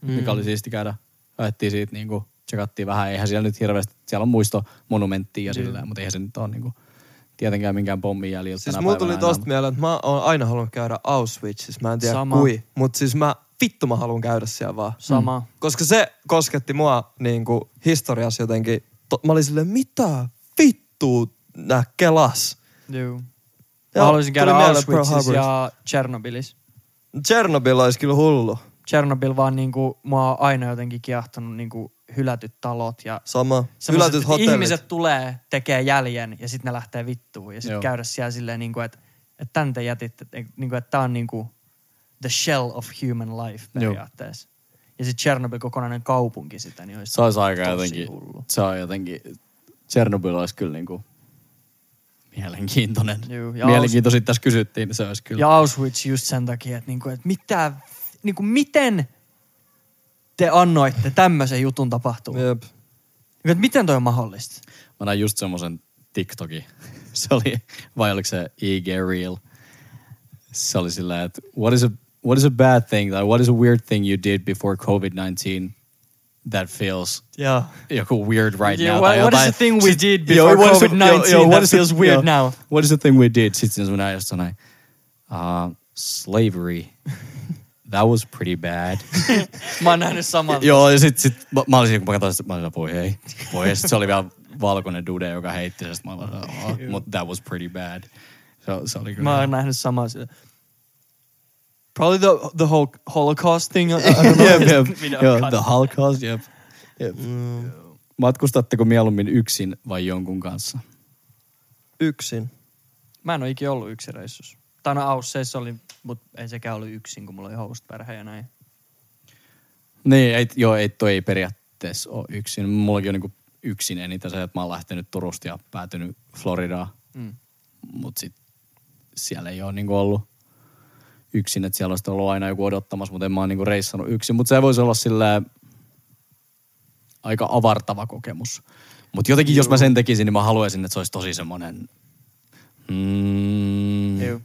S4: Mm.
S1: mikä oli siisti käydä. Ajettiin siitä niinku, tsekattiin vähän. Eihän siellä nyt hirveästi, siellä on muistomonumenttia ja silleen, mutta eihän se nyt ole niinku, tietenkään minkään pommin jäljiltä
S2: Siis
S1: tänä
S2: mulla tuli tosta
S1: enää.
S2: mieleen, että mä oon aina halunnut käydä Auschwitzissa. Mä en tiedä
S4: Sama.
S2: kui. Mutta siis mä, vittu mä haluan käydä siellä vaan.
S4: Sama.
S2: Koska se kosketti mua niin kuin historiassa jotenkin. To, mä olin silleen, mitä vittu nää kelas?
S4: Joo. Mä
S2: Joo,
S4: haluaisin käydä Auschwitzissa ja Tchernobylis.
S2: Chernobyl olisi kyllä hullu.
S4: Chernobyl vaan niinku, mua on aina jotenkin kiehtonut niinku hylätyt talot ja
S2: Sama. Hylätyt hotellit.
S4: ihmiset tulee, tekee jäljen ja sitten ne lähtee vittuun. Ja sitten
S1: Joo.
S4: käydä siellä silleen, niinku, että, että tän te jätitte, että, niinku, että tää on niinku the shell of human life
S1: Joo.
S4: periaatteessa. Ja sitten Chernobyl kokonainen kaupunki sitä, niin olisi
S1: Se olisi aika jotenkin,
S4: hullu.
S1: se on jotenkin, Chernobyl olisi kyllä niinku mielenkiintoinen.
S4: Juu, ja
S1: Mielenkiintoista tässä kysyttiin, niin se olisi kyllä.
S4: Ja Auschwitz just sen takia, että, niinku, että mitä, niinku, miten te annoitte tämmöisen jutun tapahtua?
S2: Jep.
S4: Niinku, että miten toi on mahdollista?
S1: Mä näin just semmoisen TikTokin. Se oli, vai oliko se IG Reel? Se oli sillä, että what is a, what is a bad thing, like what is a weird thing you did before COVID-19 that feels
S4: Joo.
S1: joku weird right
S4: Yeah,
S1: now?
S4: what-
S1: tai
S4: what is
S1: jotain.
S4: the thing we did before
S1: what is the-
S4: COVID-19
S1: joo, joo, what
S4: that
S1: is the-
S4: feels weird
S1: joo.
S4: now?
S1: What is the thing we did? Sitten semmoinen äijä sanoi, uh, slavery. That was pretty bad.
S4: Mä oon nähnyt saman.
S1: Joo, ja sit, sit mä, mä olisin, kun mä katsoin, mä olin, voi ei, voi ei. Sit se oli vielä valkoinen dude, joka heitti sen. Mä olin, oh, mutta that was pretty bad. Se, se oli kyllä.
S4: Mä oon nähnyt samaa sille. Probably the, the whole Holocaust thing. I don't know.
S1: jep, jep. Joo, the Holocaust, jep. jep.
S2: Mm.
S1: Matkustatteko mieluummin yksin vai jonkun kanssa?
S2: Yksin.
S4: Mä en oo ikinä ollut yksin reissussa. Tai no Ausseissa oli, mut ei sekään ollut yksin, kun mulla oli host perhe ja näin.
S1: Niin, ei, joo, ei, toi ei periaatteessa ole yksin. Mullakin on niinku yksin eniten se, että mä oon lähtenyt Turusta ja päätynyt Floridaan.
S4: Mm.
S1: Mut sit siellä ei ole niinku ollut yksin, että siellä olisi ollut aina joku odottamassa, mutta en mä oon niinku reissannut yksin. Mutta se voisi olla silleen aika avartava kokemus. Mutta jotenkin, jos mä sen tekisin, niin mä haluaisin, että se olisi tosi semmoinen... Mm,
S4: Juu.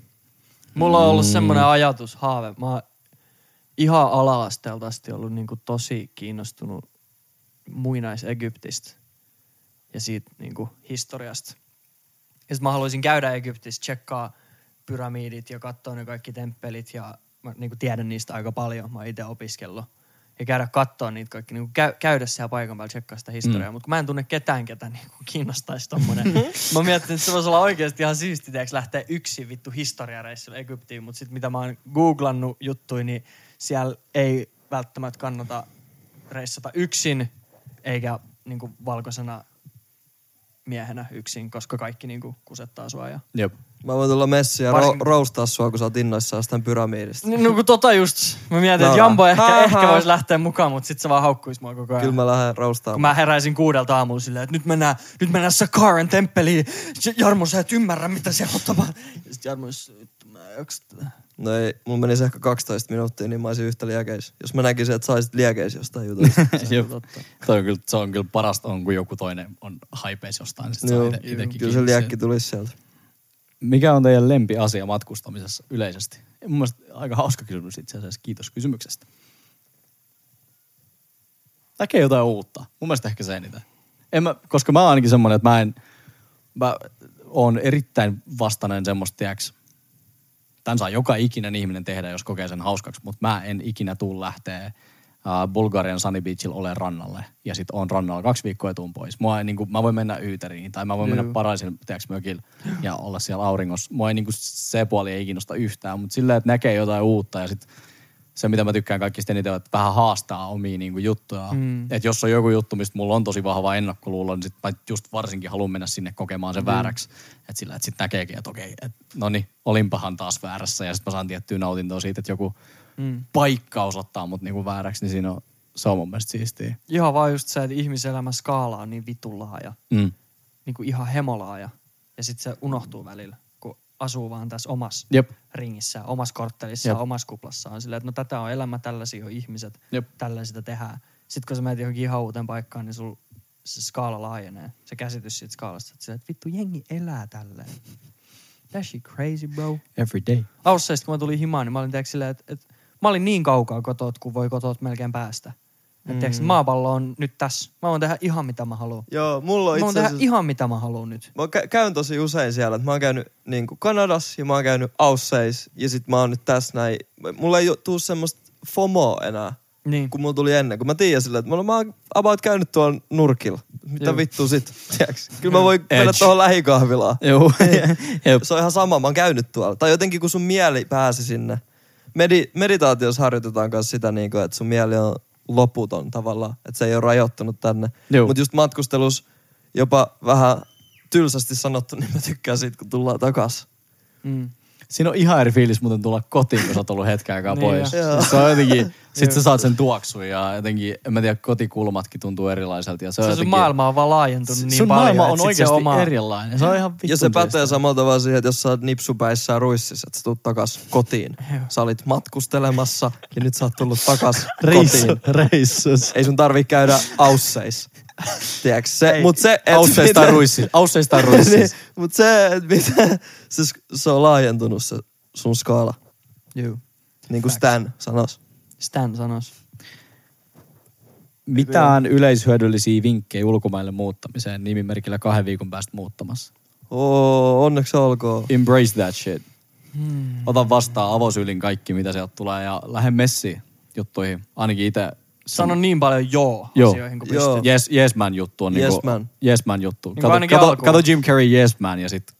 S4: Mulla on ollut semmoinen ajatus, haave. Mä oon ihan ala-asteelta asti ollut niinku tosi kiinnostunut muinais-Egyptistä ja siitä niinku historiasta. Ja sit mä haluaisin käydä Egyptissä, tsekkaa pyramidit ja katsoa ne kaikki temppelit ja mä niinku tiedän niistä aika paljon. Mä itse opiskellut. Ja käydä katsoa niitä kaikki, niinku käy, käydä siellä paikan päällä tsekkaa sitä historiaa. Mm. Mutta mä en tunne ketään, ketä niinku kiinnostaisi tommonen. mä mietin, että se voisi olla oikeasti ihan siisti, tiiäks, lähteä yksin vittu historiareissulle Egyptiin. Mutta sitten mitä mä oon googlannut juttuja, niin siellä ei välttämättä kannata reissata yksin, eikä niinku valkoisena miehenä yksin, koska kaikki niinku kusettaa sua. Ja...
S1: Jep.
S2: Mä voin tulla messiin ja
S4: Varsinkin-
S2: ro- roustaa sua, kun sä oot innoissaan jostain pyramiidista.
S4: No kun tota just, mä mietin, että. Jambo ehkä,
S2: Haha.
S4: ehkä voisi lähteä mukaan, mutta sit se vaan haukkuisi mua koko ajan.
S2: Kyllä mä lähden
S4: Kun
S2: roustaamaan.
S4: mä heräisin kuudelta aamulla silleen, että nyt mennään, nyt mennään Sakaran temppeliin. Jarmo, sä et ymmärrä, mitä siellä on tapahtunut. Ja sit Jarmo, olisi, "Vittu, mä en jaksa tätä."
S2: No ei, mulla menisi ehkä 12 minuuttia, niin mä olisin yhtä liekeis. Jos mä näkisin, että saisit liekeis jostain jutusta.
S1: Jep.
S4: totta.
S1: Toi on kyllä, se on kyllä parasta on, kun joku toinen on haipeis jostain. Sit
S2: Joo, kyllä se liekki tulisi sieltä.
S1: Mikä on teidän lempiasia matkustamisessa yleisesti? Mun mielestä aika hauska kysymys itse asiassa. Kiitos kysymyksestä. Näkee jotain uutta. Mun mielestä ehkä se eniten. En mä, koska mä oon ainakin semmonen, että mä en... Mä oon erittäin vastainen semmoista, tiiäks, Tän saa joka ikinen ihminen tehdä, jos kokee sen hauskaksi, mutta mä en ikinä tuu lähteä Bulgarian Sunny Beachillä ole rannalle. Ja sit on rannalla kaksi viikkoa ja tuun pois. Mua ei, niinku, mä voin mennä Yyteriin tai mä voin mennä. Paraisin tiiäks, mökillä ja olla siellä auringossa. Mua ei niinku, se puoli ei kiinnosta yhtään, mutta silleen, että näkee jotain uutta ja sit se, mitä mä tykkään kaikista eniten, että vähän haastaa omia niinku, juttuja. Mm. Että jos on joku juttu, mistä mulla on tosi vahva ennakkoluulo, niin sit mä just varsinkin haluan mennä sinne kokemaan sen mm. vääräksi. Että sillä, että sit näkeekin, että okei, että no niin, olinpahan taas väärässä. Ja sit mä saan tiettyä nautintoa siitä, että joku mm. paikka osoittaa mut niinku vääräksi, niin siinä on, se on mun mielestä siistiä.
S4: Ihan vaan just se, että ihmiselämän skaala on niin vitun laaja.
S1: Mm.
S4: Niin kuin ihan hemolaaja. Ja sitten se unohtuu välillä, kun asuu vaan tässä omassa
S1: Jep.
S4: ringissä, omassa korttelissa,
S1: Jep.
S4: omassa kuplassaan. Silleen, että no tätä on elämä, tällaisia on ihmiset,
S1: Jep.
S4: sitä tehdään. Sitten kun sä menet johonkin ihan uuteen paikkaan, niin sul se skaala laajenee. Se käsitys siitä skaalasta. Että, silleen, että vittu jengi elää tälleen. That shit crazy, bro.
S1: Every day.
S4: Alussa sit, kun mä tulin himaan, niin mä olin tiiäks, silleen, että, että mä olin niin kaukaa kotoot, kun voi kotoot melkein päästä. Mm. Että tiiäks, maapallo on nyt tässä. Mä voin tehdä ihan mitä mä haluan.
S2: Joo, mulla on
S4: Mä voin tehdä
S2: asiassa...
S4: ihan mitä mä haluan nyt.
S2: Mä kä- käyn tosi usein siellä, että mä oon käynyt niin kuin Kanadassa ja mä oon käynyt Ausseis ja sit mä oon nyt tässä näin. Mulla ei tuu semmoista FOMO enää,
S4: Niin.
S2: kun mulla tuli ennen. Kun mä tiedän silleen, että mulla- mä oon about käynyt tuolla nurkilla. Mitä vittu sit, tiiäks? Kyllä mä voin mennä tuohon lähikahvilaan.
S1: Joo.
S2: Se on ihan sama, mä oon käynyt tuolla. Tai jotenkin kun sun mieli pääsi sinne. Medi- meditaatiossa harjoitetaan myös sitä, niin kuin, että sun mieli on loputon tavallaan. Että se ei ole rajoittunut tänne. Mutta just matkustelus jopa vähän tylsästi sanottu, niin mä tykkään siitä, kun tullaan takas.
S4: Mm.
S1: Siinä on ihan eri fiilis muuten tulla kotiin, kun sä oot ollut hetken aikaa
S4: Niin
S1: pois.
S2: Joo.
S1: Se on jotenkin, sit sä saat sen tuoksun ja jotenkin, en mä tiedä, kotikulmatkin tuntuu erilaiselta. Ja se,
S4: Se
S1: on
S4: sun
S1: jotenkin,
S4: maailma on vaan laajentunut niin
S1: sun
S4: paljon.
S1: maailma
S4: että
S1: on oikeasti
S4: oma...
S1: erilainen. Se on ihan
S2: Ja se pätee samalla tavalla siihen, että jos sä oot nipsupäissään ruississa, että sä tulet takas kotiin. Sä olit matkustelemassa ja nyt sä oot tullut takas kotiin.
S1: reissus.
S2: Ei sun tarvii käydä ausseis. Tiedätkö? Se,
S4: Ei.
S2: mut se, et
S1: Ausseista
S2: miten-
S1: ruissis. Ausseista tai
S2: niin, mut se, että miten se, se on laajentunut se sun skaala.
S4: Juu.
S2: Niin kuin Stan sanos.
S4: Stan sanos.
S1: Mitään yleishyödyllisiä vinkkejä ulkomaille muuttamiseen nimimerkillä kahden viikon päästä muuttamassa.
S2: Oo, onneksi olkoon.
S1: Embrace that shit.
S4: Hmm.
S1: Ota vastaan avosylin kaikki, mitä sieltä tulee ja lähde messiin juttuihin. Ainakin itse
S4: Sano niin paljon joo,
S1: Joo.
S4: asioihin, kun
S2: Joo.
S4: pystyt.
S1: Yes, yes man juttu on
S2: Yes
S1: niinku,
S2: man.
S1: Yes man juttu.
S4: Niinku
S1: Kato, kato,
S4: alkuun.
S1: kato Jim Carrey Yes man ja sit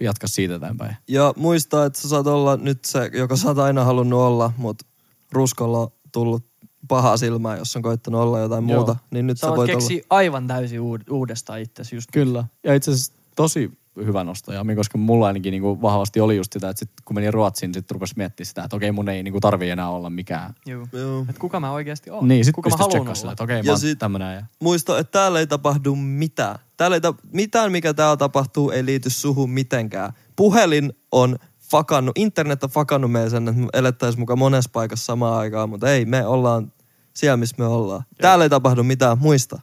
S1: jatka siitä eteenpäin.
S2: Ja muista, että sä saat olla nyt se, joka sä oot aina halunnut olla, mutta ruskolla on tullut pahaa silmää, jos on koittanut olla jotain
S1: Joo.
S2: muuta. Niin nyt
S4: Sä
S2: sä,
S4: voit
S2: voit olla.
S4: aivan täysin uud- uudestaan itsesi just
S1: Kyllä. Ja itse asiassa tosi hyvä nosto, Jami, koska mulla ainakin niinku vahvasti oli just sitä, että sit, kun menin Ruotsiin, sit rupesi miettimään sitä, että okei, mun ei niinku tarvii enää olla mikään.
S4: Juu.
S2: Joo.
S4: Et kuka mä oikeasti oon?
S1: Niin, sit
S4: kuka mä haluan
S1: sillä,
S4: olla?
S1: että okei,
S2: Ja
S1: mä oon
S2: sit-
S1: tämmönen. Ja...
S2: Muista, että täällä ei tapahdu mitään. Täällä ei ta- mitään, mikä täällä tapahtuu, ei liity suhun mitenkään. Puhelin on fakannut, internet on fakannut meidän sen, että me elettäisiin mukaan monessa paikassa samaan aikaan, mutta ei, me ollaan siellä, missä me ollaan. Täällä ei tapahdu mitään, muista.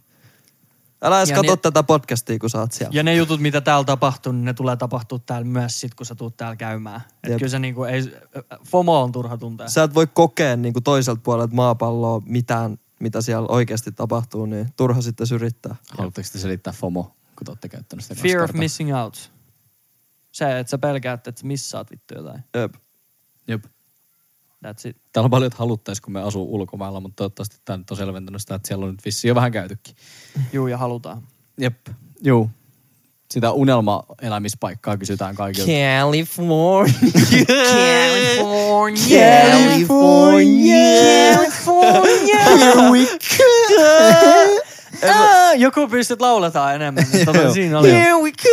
S2: Älä edes
S4: Ja
S2: katso
S4: ne-
S2: tätä podcastia, kun sä oot siellä.
S4: Ja ne jutut, mitä täällä tapahtuu, niin ne tulee tapahtua täällä myös sit, kun sä tuut täällä käymään. Et
S2: Jep.
S4: kyllä se niinku ei, FOMO on turha tuntea.
S2: Sä et voi kokea niin kuin toiselta puolelta maapalloa mitään, mitä siellä oikeasti tapahtuu, niin turha sitten yrittää.
S1: Haluatteko te selittää FOMO, kun te olette käyttänyt sitä
S4: Fear of missing out. Se, että sä pelkäät, että missaat vittu jotain.
S2: Jep.
S1: Jep.
S4: That's it.
S1: Täällä on paljon, että haluttais, kun me asuu ulkomailla, mutta toivottavasti tämä nyt on selventänyt sitä, että siellä on nyt vissiin jo vähän käytykin.
S4: Juu, ja halutaan.
S1: Jep. Juu. Sitä unelma-elämispaikkaa kysytään kaikilta.
S2: California.
S4: California. Ah, joku pystyt lauletaan enemmän. niin Tota, siinä oli.
S2: Here we go.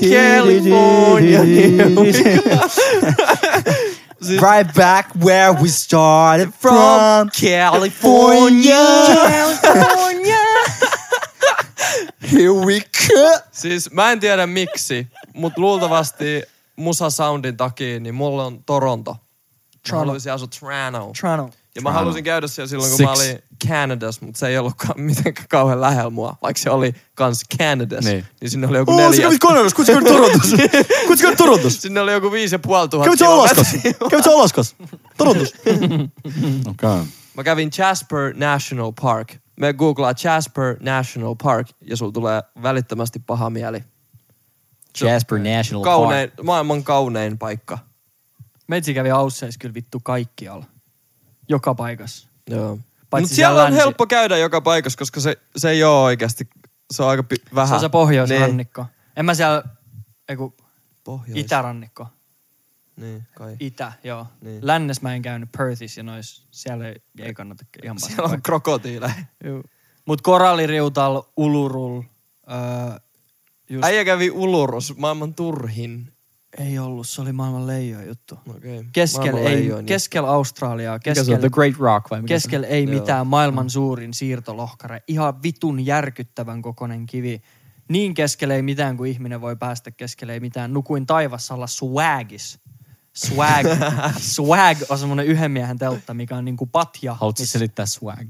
S2: California.
S5: Right back where we started from.
S2: California.
S5: Here we go.
S2: Siis mä en tiedä miksi, mutta luultavasti Musa Soundin takia, niin mulla on Toronto. Mä haluaisin asua Toronto.
S4: Toronto.
S2: Ja mä halusin käydä siellä silloin, kun mä
S1: Six.
S2: olin Canadassa, mutta se ei ollutkaan mitenkään kauhean lähellä mua. Vaikka se oli kans Canadassa,
S1: Niin.
S2: niin, niin sinne oli joku
S1: Oh,
S2: neljä.
S1: kävit Kanadassa, kun sä kävit Torontossa. Kun sä kävit Torontossa.
S2: Sinne oli joku viisi ja puoli tuhatta
S1: Kävit
S2: kilometriä.
S1: Kävit sä Alaskassa? Torontossa. Okei.
S2: Mä kävin Jasper National Park, me googlaa Jasper National Park ja sulla tulee välittömästi paha mieli.
S1: Jasper National
S2: Kaunein,
S1: Park.
S2: maailman kaunein paikka.
S4: Meitsi kävi Ausseissa kyllä vittu kaikkialla. Joka paikassa.
S2: Joo.
S4: Paitsi
S2: Mutta siellä on
S4: länsi-
S2: helppo käydä joka paikassa, koska se, se ei ole oikeasti, se on aika pi- vähän.
S4: Se on se pohjoisrannikko. En mä siellä, eiku,
S2: Pohjois.
S4: itärannikko.
S2: Niin, kai.
S4: Itä, joo.
S2: Niin.
S4: Niin. Lännes mä en käynyt Perthissä ja nois, siellä ei, ei kannata ihan
S2: Siellä on krokotiileja.
S4: Juu. Mut koralliriutal, ulurul, öö, just,
S2: Äijä kävi Ulurus, maailman turhin.
S4: Ei ollut, se oli maailman leijoin juttu.
S2: Okay.
S4: Keskellä ei, keskellä Australiaa, keskellä,
S1: The Great Rock vai mikä se on?
S4: keskellä ei
S2: Joo.
S4: mitään maailman suurin siirtolohkare. Ihan vitun järkyttävän kokonen kivi. Niin keskellä ei mitään kuin ihminen voi päästä keskelle ei mitään. Nukuin taivassa olla swagis. Swag. swag on semmonen yhden miehen teltta, mikä on niinku patja.
S1: Haluatko
S4: missä-
S1: selittää swag?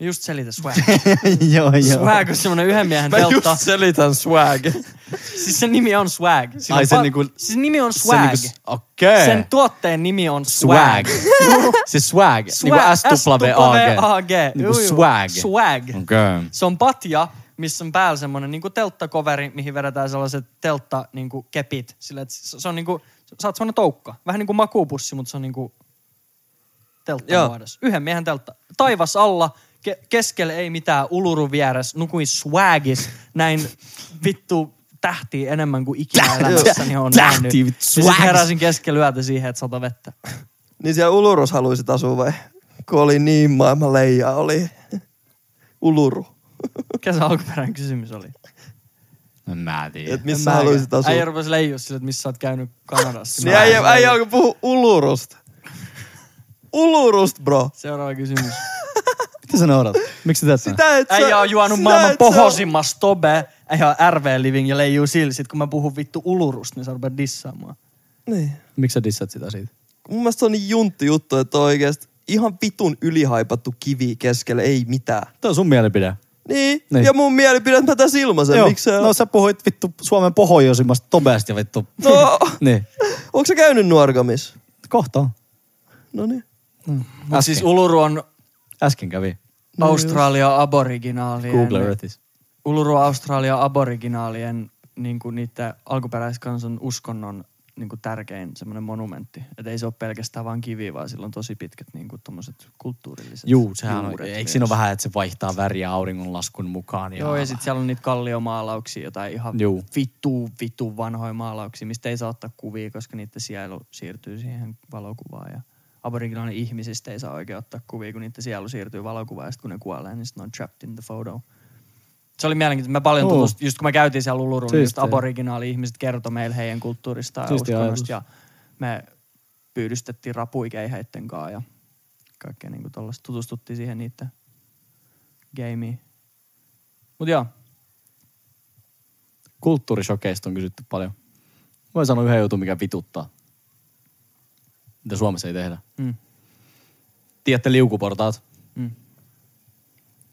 S4: Just selitä swag.
S1: joo,
S4: swag on semmonen yhden miehen
S2: Mä
S4: teltta.
S2: just selitän swag.
S4: Siis sen nimi on swag. Sillä
S1: Ai
S4: on
S1: se
S4: pa-
S1: niinku-
S4: Siis nimi on swag.
S1: niinku s- Okei.
S4: Sen tuotteen nimi on swag.
S1: Swag. se swag. Niinku S-W-A-G.
S4: S-W-A-G.
S1: Niinku
S4: Juu, juu.
S1: swag.
S4: Swag.
S1: Okei.
S4: Se on patja, missä on päällä semmonen niinku telttakoveri, mihin vedetään sellaiset teltta niinku kepit. Sillä et se se on niinku, sä oot semmonen toukka. Vähän niinku makuupussi, mutta se on niinku teltta
S2: Joo.
S4: muodossa. Yhden miehen teltta. Taivas alla, ke- keskellä ei mitään, uluru vieressä, nukuin swagis, näin vittu tähtiä enemmän kuin ikinä elämässäni on
S1: Tähtiä,
S4: nähnyt.
S1: swags.
S4: heräsin keskellä yötä siihen, että sata vettä.
S2: Niin siellä Ulurus haluaisit asua vai? Kun oli niin maailman leija, oli Uluru.
S4: Mikä se alkuperäinen kysymys oli?
S1: En mä tiedä.
S2: Et missä haluaisit asua?
S4: Äijä rupesi leijua sille, että missä sä oot käynyt Kanadassa.
S2: Niin äijä, äijä alkoi puhua Ulurusta. Ulurust, bro.
S4: Seuraava kysymys.
S1: Mitä sä naurat? Miksi sä teet?
S2: Sitä et sä...
S4: Äijä on juonut
S2: sitä
S4: maailman
S2: et sä-
S4: pohosimmas tobe. Äijä on RV-living ja leijuu sillä. Sit kun mä puhun vittu ulurusta, niin sä rupeat dissaamaan.
S2: Niin.
S1: Miksi sä dissat sitä siitä?
S2: Mun mielestä se on niin juntti juttu, että on oikeesti ihan vitun ylihaipattu kivi keskelle, ei mitään.
S1: Tämä on sun mielipide.
S2: Niin,
S1: Niin.
S2: niin. ja mun mielipide, että mä tässä ilmaisen.
S1: Joo.
S2: Miksi se
S1: No sä puhuit vittu Suomen pohjoisimmasta tobeasta ja vittu.
S2: No,
S1: niin.
S2: onko sä käynyt Nuorgamis?
S1: Kohta on.
S2: No niin.
S4: Mut siis Uluru on
S1: Äsken kävi.
S4: Australia aboriginaalien.
S1: Google Earthis.
S4: Uluru Australia aboriginaalien niinku niiden alkuperäiskansan uskonnon niinku tärkein semmoinen monumentti. Et ei se ole pelkästään vaan kivi, vaan sillä on tosi pitkät niinku tommoset kulttuurilliset
S1: Juu, sehän on, eikö siinä ole vähän, että se vaihtaa väriä auringonlaskun mukaan?
S4: Joo, ja sitten siellä on niitä kalliomaalauksia, jotain ihan
S1: Juu.
S4: vittu, vittu vanhoja maalauksia, mistä ei saa ottaa kuvia, koska niiden sielu siirtyy siihen valokuvaan. Ja aboriginaali ihmisistä ei saa oikein ottaa kuvia, kun niiden sielu siirtyy valokuvaan, ja sitten kun ne kuolee, niin sitten on trapped in the photo. Se oli mielenkiintoista. Mä paljon
S1: Oo.
S4: tutust, just kun mä käytiin siellä Lulurulla, niin just aboriginaali ihmiset kertoi meille heidän kulttuuristaan ja uskonnosta. Ja me pyydystettiin rapuikei heitten kanssa ja kaikkea niinku tollaista. Tutustuttiin siihen niiden gameiin. Mut joo,
S1: Kulttuurishokeista on kysytty paljon. Voin sanoa yhden jutun, mikä vituttaa. Mitä Suomessa ei tehdä. Tiedätte liukuportaat?
S4: Mm.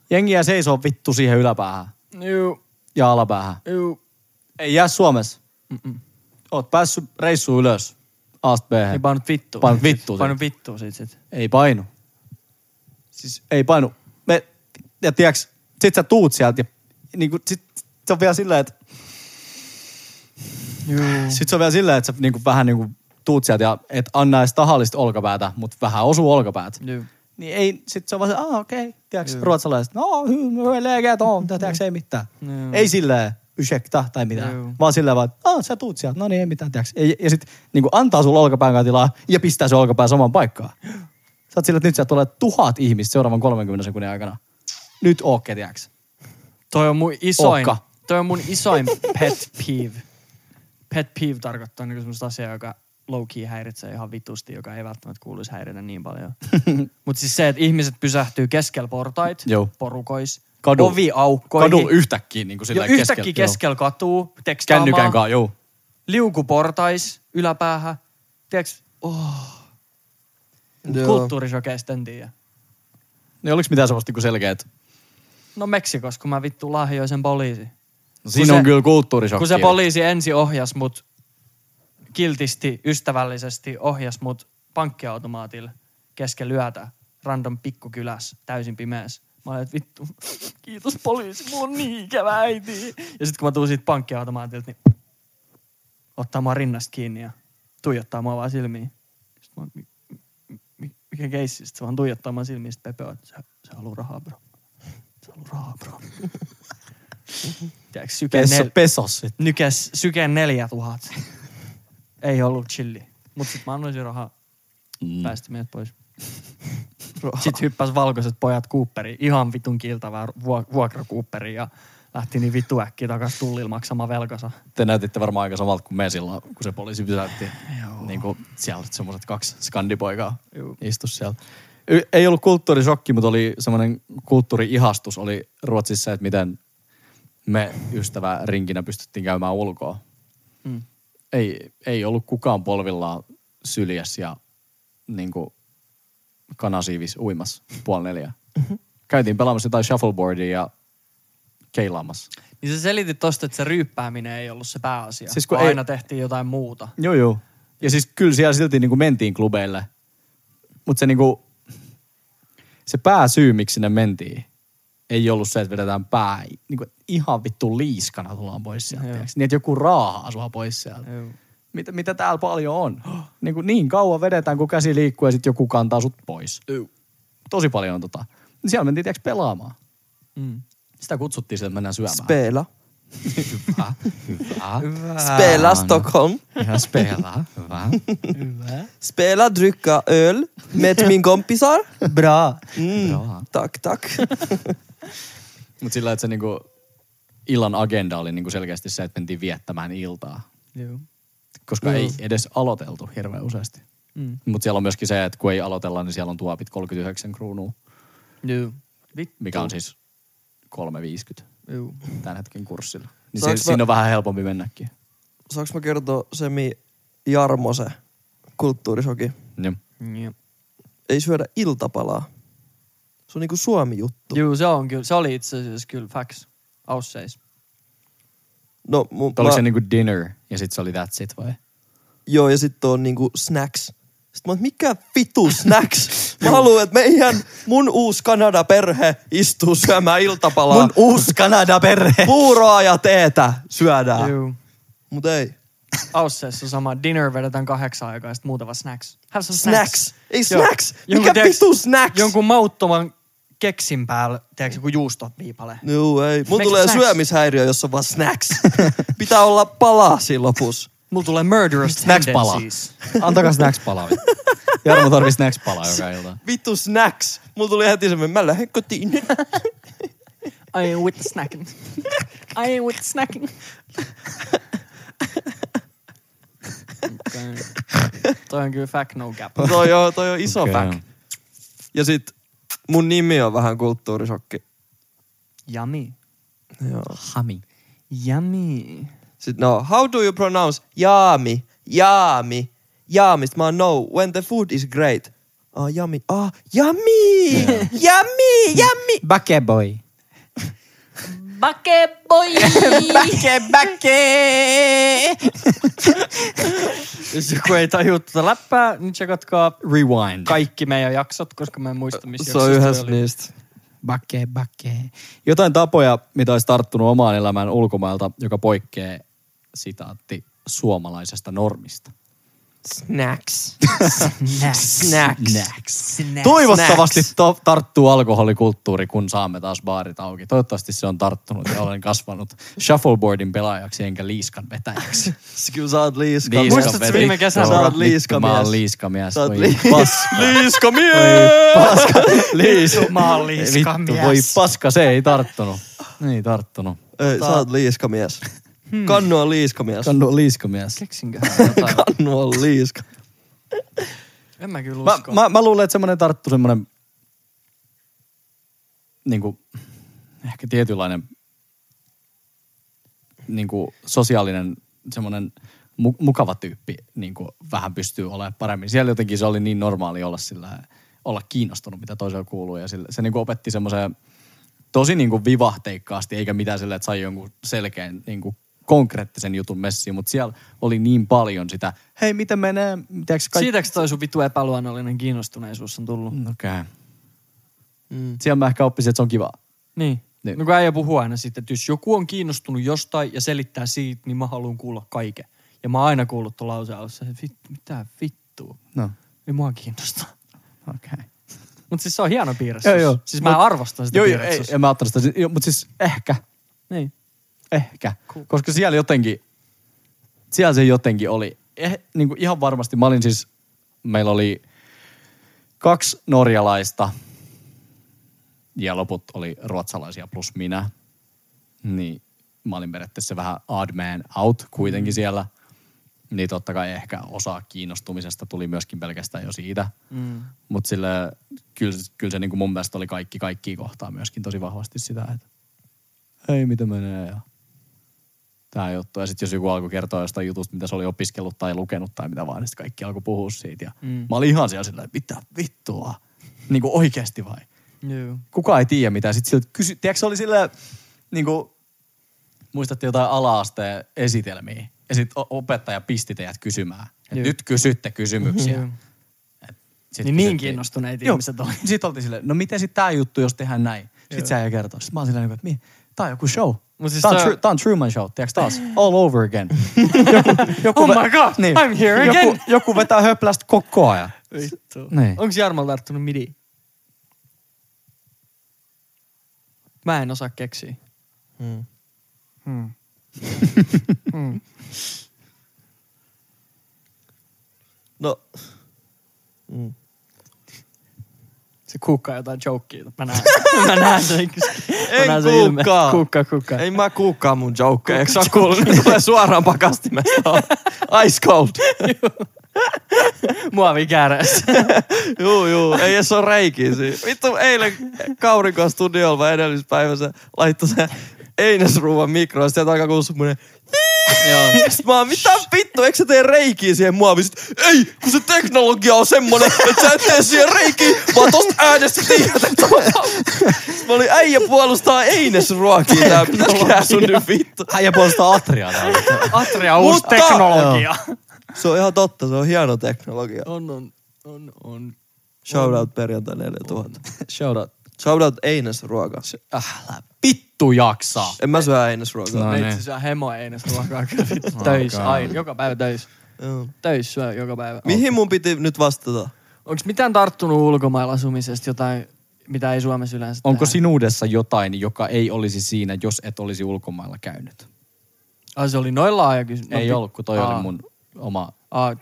S1: Jengiä seisoo vittu siihen yläpäähän
S4: Juu,
S1: ja alapäähän.
S4: juu.
S1: Ei jää Suomessa.
S4: Mm-mm.
S1: Oot päässyt reissuun ylös. Aast b
S4: Ei painut vittua.
S1: Painut vittua
S4: Painut vittua siitä sit.
S1: Ei painu.
S4: Siis,
S1: Ei painu. Me, ja tiiäks, sit sä tuut sieltä ja niinku, sit se on vielä silleen, että
S4: juu.
S1: sit se on vielä silleen, että sä niinku, vähän niinku tuut sieltä ja et anna edes tahallista olkapäätä, mutta vähän osuu olkapäät.
S4: Juu.
S1: Niin ei, sit se on vaan se, ah okei, okay.
S4: Joo.
S1: ruotsalaiset, no hyvä leget on, tiiäks, ei mitään.
S4: Joo.
S1: Ei silleen, ursäkta tai mitään, vaan silleen vaan, että ah, sä tuut sieltä, no niin, ei mitään, tiiäks. Ja, ja sit niinku antaa sulle olkapään tilaa ja pistää se olkapää samaan paikkaan. Sä oot sillä, että nyt sieltä tulee tuhat ihmistä seuraavan 30 sekunnin aikana. Nyt ookke, tiiäks.
S4: Toi on mun isoin,
S1: Okka.
S4: toi on mun isoin pet peeve. Pet peeve tarkoittaa niinku semmoista asiaa, joka low key häiritsee ihan vitusti, joka ei välttämättä kuuluisi häiritä niin paljon. Mutta siis se, että ihmiset pysähtyy keskellä portait,
S1: Joo.
S4: porukois,
S1: Kadu.
S4: oviaukkoihin.
S1: Kadulla yhtäkkiä niin kuin
S4: jo
S1: sillä
S4: yhtäkkiä keskellä katuu, tekstaamaan.
S1: Kännykän kanssa, joo.
S4: liukuportais yläpäähän. Tiedätkö,
S2: Joo.
S4: kulttuurishokeista en tiedä.
S1: Niin oliko mitään sellaista niin selkeät?
S4: No Meksikos, kun mä vittu lahjoin sen poliisi.
S1: No, siinä
S4: se-
S1: on kyllä kulttuurisokki.
S4: Kun se poliisi ensi ohjas mut kiltisti, ystävällisesti ohjas mut pankkiautomaatille keskellä yötä, random pikkukylässä, täysin pimeässä. Mä olin, että vittu, kiitos poliisi, mulla on niin ikävä äiti. Ja sitten kun mä tulin siitä pankkiautomaatilta, niin ottaa mua rinnasta kiinni ja tuijottaa mua vaan silmiin. Sitten mä, oon, "Mi- mi- mi- mikä keissi? Sitten se vaan tuijottaa mua silmiin, sitten Pepe on, se, se haluaa rahaa, bro. Se haluaa rahaa, bro. Tiedätkö, syke,
S1: Peso,
S4: nel,
S1: pesos
S4: nykäs syke neljä tuhat. Ei ollut chilli. Mut sit mä annoin rahaa,
S1: Mm.
S4: päästi meidät pois. Sitten hyppäs valkoiset pojat Cooperiin, ihan vitun kiiltävää vuok- vuokra Cooperiin ja lähti niin vittu äkkiä takas tullilla maksamaan velkansa.
S1: Te näytitte varmaan aika samalta kuin me silloin, kun se poliisi pysäytti. Niin kuin siellä semmoiset kaksi skandipoikaa
S4: Juu.
S1: istus siellä. Ei ollut kulttuurisokki, mutta oli semmoinen kulttuuri-ihastus oli Ruotsissa, että miten me ystävä rinkinä pystyttiin käymään ulkoa.
S4: Mm.
S1: Ei, ei ollut kukaan polvillaan syljäs ja niin kuin kanasiivis uimassa puoli neljä. Käytiin pelaamassa jotain shuffleboardia ja keilaamassa.
S4: Niin se selitti tosta, että se ryyppääminen ei ollut se pääasia.
S1: Siis
S4: Siis
S1: kun
S4: kun
S1: ei-
S4: aina tehtiin jotain muuta.
S1: Joo, joo. Ja siis kyllä siellä silti niin kuin mentiin klubeille. Mutta se niin kuin, se pääsyy, miksi sinne mentiin, ei ollut se, että vedetään pää niin kuin ihan vittu liiskana tullaan pois sieltä.
S4: Joo.
S1: Niin, että joku raahaa sua pois sieltä.
S4: Joo.
S1: Mitä, mitä täällä paljon on. Niin, kuin niin kauan vedetään, kun käsi liikkuu ja sitten joku kantaa sut pois. Tosi paljon on tota. Siellä mentiin tiiäks pelaamaan.
S4: Mm.
S1: Sitä kutsuttiin että mennään syömään.
S2: Spela.
S1: Hyvä. Hyvä.
S2: Spela Stockholm.
S1: Ihan spela. Hyvä.
S2: Spela dricka öl med min kompisar.
S4: Bra.
S2: Mm.
S1: Bra.
S2: Tack, tack.
S1: Mutta sillä, että se niinku illan agenda oli niinku selkeästi se, että mentiin viettämään iltaa.
S4: Joo.
S1: Koska ei edes aloiteltu hirveän useasti.
S4: Mm.
S1: Mutta siellä on myöskin se, että kun ei aloitella, niin siellä on tuopit 39 kruunua,
S4: Joo. Vittu.
S1: mikä on siis 3,50
S4: Joo.
S1: tämän hetken kurssilla. Niin se,
S2: mä-
S1: siinä on vähän helpompi mennäkin.
S2: Saanko mä kertoa Semi Jarmose kulttuurisoki?
S1: Joo.
S4: Joo.
S2: Ei syödä iltapalaa. Se on niinku Suomi-juttu.
S4: Joo, se on kyllä. Se oli itse asiassa kyllä facts. Ausseis.
S2: No, mu,
S1: Oliko se niinku dinner ja sitten se oli that's it vai?
S2: Joo, ja sitten on niinku snacks. Sitten mä oon, mikä vitu snacks? Mä haluan, että meidän, mun uusi Kanada-perhe istuu syömään iltapalaa.
S1: Mun uusi Kanada-perhe.
S2: Puuroa ja teetä syödään.
S4: Joo.
S2: Mut ei.
S4: Ausseissa on sama. Dinner vedetään kahdeksan aikaa ja sitten muutama snacks. Have some snacks.
S2: Snacks. Ei
S4: Joo.
S2: snacks.
S4: Jonkun,
S2: Mikä
S4: tiiäks-
S2: vitu snacks?
S4: Jonkun mauttoman keksin päällä, tiedätkö, joku juustoviipale.
S2: Joo, ei. Mun
S4: Make
S2: tulee
S4: snacks.
S2: syömishäiriö, jos on vaan snacks. Pitää olla palaa siinä lopussa.
S4: Mulla tulee murderous
S1: Snacks-pala.
S4: tendencies.
S1: Antakaa snacks palaa. Jarmo tarvii snacks palaa joka ilta.
S2: Vittu snacks. Mulla tuli heti semmoinen, mä lähden kotiin.
S4: I ain't with the snacking. I ain't with the snacking. Toi on kyllä fact no gap.
S2: toi, on, toi on iso okay. fact. Ja sit mun nimi on vähän kulttuurisokki.
S4: Yummy.
S2: Joo.
S1: Hami.
S4: Yummy.
S2: Sit no, how do you pronounce yaami? Yaami. Yaami. Sit mä oon, no, when the food is great. Ah, yummy. Ah, yummy! yummy! Yummy!
S1: Bake boy.
S3: Bake
S4: bäke! Jos joku ei tajua tuota läppää, niin tsekatkaa
S1: Rewind.
S4: kaikki meidän jaksot, koska mä en muista, missä
S2: Se on yhdessä niistä.
S1: Bakke, bakke. Jotain tapoja, mitä olisi tarttunut omaan elämään ulkomailta, joka poikkeaa sitaatti suomalaisesta normista.
S2: Snacks.
S4: Snacks.
S2: Snacks.
S1: Toivottavasti to- tarttuu alkoholikulttuuri, kun saamme taas baarit auki. Toivottavasti se on tarttunut ja olen kasvanut shuffleboardin pelaajaksi enkä liiskan vetäjäksi.
S2: Kyllä sä oot liiska.
S1: Liiskan
S4: Muistatko viime kesänä?
S2: Sä oot
S1: Vittu,
S2: liiskamies.
S1: Mä oon liiskamies.
S2: Sä oot
S1: Voi
S2: li-
S1: paska.
S2: Liiskamies!
S1: Paska. Liis.
S4: Mä oon
S1: Vittu,
S4: liiskamies.
S1: voi paska, se ei tarttunut. Ei tarttunut.
S2: Ei, sä oot liiskamies. Kannu on liiskamies.
S1: Kannu on liiskamies.
S4: Keksinköhän jotain.
S2: Kannu on liiska.
S4: en mä kyllä
S1: Mä,
S4: usko.
S1: mä, mä luulen, että semmoinen tarttu semmoinen niinku, ehkä tietynlainen niinku, sosiaalinen semmoinen mu, mukava tyyppi niinku, vähän pystyy olemaan paremmin. Siellä jotenkin se oli niin normaali olla sillä olla kiinnostunut, mitä toisella kuuluu. Ja sille, se niinku opetti semmoisen tosi niinku vivahteikkaasti, eikä mitään sille, että sai jonkun selkeän niinku konkreettisen jutun messiin, mutta siellä oli niin paljon sitä, hei, miten menee? Tiedätkö, kaikki...
S4: Siitäks toi sun vitu epäluonnollinen kiinnostuneisuus on tullut?
S1: Okei. Okay.
S2: Mm.
S1: Siellä mä ehkä oppisin, että se on kivaa.
S4: Niin.
S1: Niin.
S4: No kun äijä puhuu aina siitä, että jos joku on kiinnostunut jostain ja selittää siitä, niin mä haluan kuulla kaiken. Ja mä oon aina kuullut tuon lauseen alussa, että vit, mitä vittua.
S1: No,
S4: Ei mua kiinnosta.
S1: okei. Okay.
S4: Mutta siis se on hieno piirre.
S1: Joo, joo.
S4: Siis mä
S1: Mut-
S4: arvostan sitä
S1: Joo, joo, ei,
S4: sussa.
S1: en mä ottanut sitä. Mutta siis ehkä,
S4: Niin.
S1: Ehkä. Koska siellä jotenkin, siellä se jotenkin oli. Eh, niin kuin ihan varmasti, mä olin siis, meillä oli kaksi norjalaista ja loput oli ruotsalaisia plus minä. Niin mä olin periaatteessa vähän odd man out kuitenkin siellä. Niin totta kai ehkä osa kiinnostumisesta tuli myöskin pelkästään jo siitä.
S4: Mm.
S1: Mutta sille kyllä, kyllä se niinku mun mielestä oli kaikki kaikki kohtaa myöskin tosi vahvasti sitä, että hei mitä menee ja tämä juttu. Ja sitten jos joku alkoi kertoa jostain jutusta, mitä se oli opiskellut tai lukenut tai mitä vaan, niin sitten kaikki alkoi puhua siitä. Ja
S4: Mm.
S1: Mä olin ihan siellä sillä, että mitä vittua. Niin kuin oikeasti vai?
S4: Joo.
S1: Kuka ei tiedä mitä. Sitten siltä kysy, tiedätkö se oli silleen, niin kuin, muistatte jotain ala-asteen esitelmiä. Ja sitten opettaja pisti teidät kysymään. Että
S4: Joo.
S1: nyt kysytte kysymyksiä.
S4: Joo.
S1: Sit
S4: Niin niin kiinnostuneita
S1: Joo.
S4: ihmiset oli.
S1: Sitten oltiin silleen, no miten sitten tämä juttu, jos tehdään näin? Sitten se äijä kertoo. Sitten mä oon silleen, että tää on joku show.
S4: Mut siis
S1: tää, on
S4: se-
S1: tru, tää on Truman Show, tiedätkö taas? All over again. joku, joku
S4: Oh my god, I'm here
S1: joku,
S4: again.
S1: joku vetää höplästä koko ajan.
S4: Vittu.
S1: Niin.
S4: Onko Jarmolla tarttunut midi? Mä en osaa keksiä.
S2: Mm.
S4: Hmm. hmm.
S2: No, mm.
S4: Se kuukkaa jotain jokea. Mä näen, mä näen. Mä
S2: En
S4: näen sen ilme.
S2: kuukkaa.
S4: Kuukkaa, kuukkaa.
S2: Ei mä kuukkaa mun jokeja. Eikö sä oo kuullut? Ne tulee suoraan pakastimesta. Ice cold.
S4: Muovi kääreessä.
S2: juu, juu. Ei edes oo reikiä siinä. Vittu, eilen Kaurikon studiolla vai edellispäivässä laittoi se Einesruuvan mikro. Ja sieltä alkaa kuulua semmonen
S4: Joo.
S2: Sitten mä oon, mitä vittu, eikö sä tee reikiä siihen muoviin? Sit, ei, kun se teknologia on semmonen, että sä et tee siihen reikiä, vaan tosta äänestä tiedät, että on Mä olin äijä puolustaa Eines-ruokia tää, pitäisikö sun nyt vittu?
S1: Äijä puolustaa Atriaa täällä.
S4: Atria uusi
S2: Mutta-
S4: teknologia.
S2: Se on ihan totta, se on hieno teknologia.
S4: On, on, on, on.
S2: Shoutout perjantai 4000.
S1: Shout out.
S2: Shoutout Eines-ruoka.
S1: Älä vittu jaksaa.
S2: En mä syö Eines-ruokaa.
S1: No.
S4: Meitsi
S1: niin.
S4: syö hemo eines ruokaa kyllä vittu töis. Aina, joka päivä töis.
S2: Joo.
S4: Töis syö joka päivä.
S2: Mihin mun piti nyt vastata?
S4: Onko mitään tarttunut ulkomailla asumisesta jotain, mitä ei Suomessa yleensä
S1: Onko
S4: tehdä?
S1: sinuudessa jotain, joka ei olisi siinä, jos et olisi ulkomailla käynyt?
S4: Ai se oli noin laaja kysymys.
S1: ei
S4: pi-
S1: ollut, kun toi
S4: Aa.
S1: oli mun oma...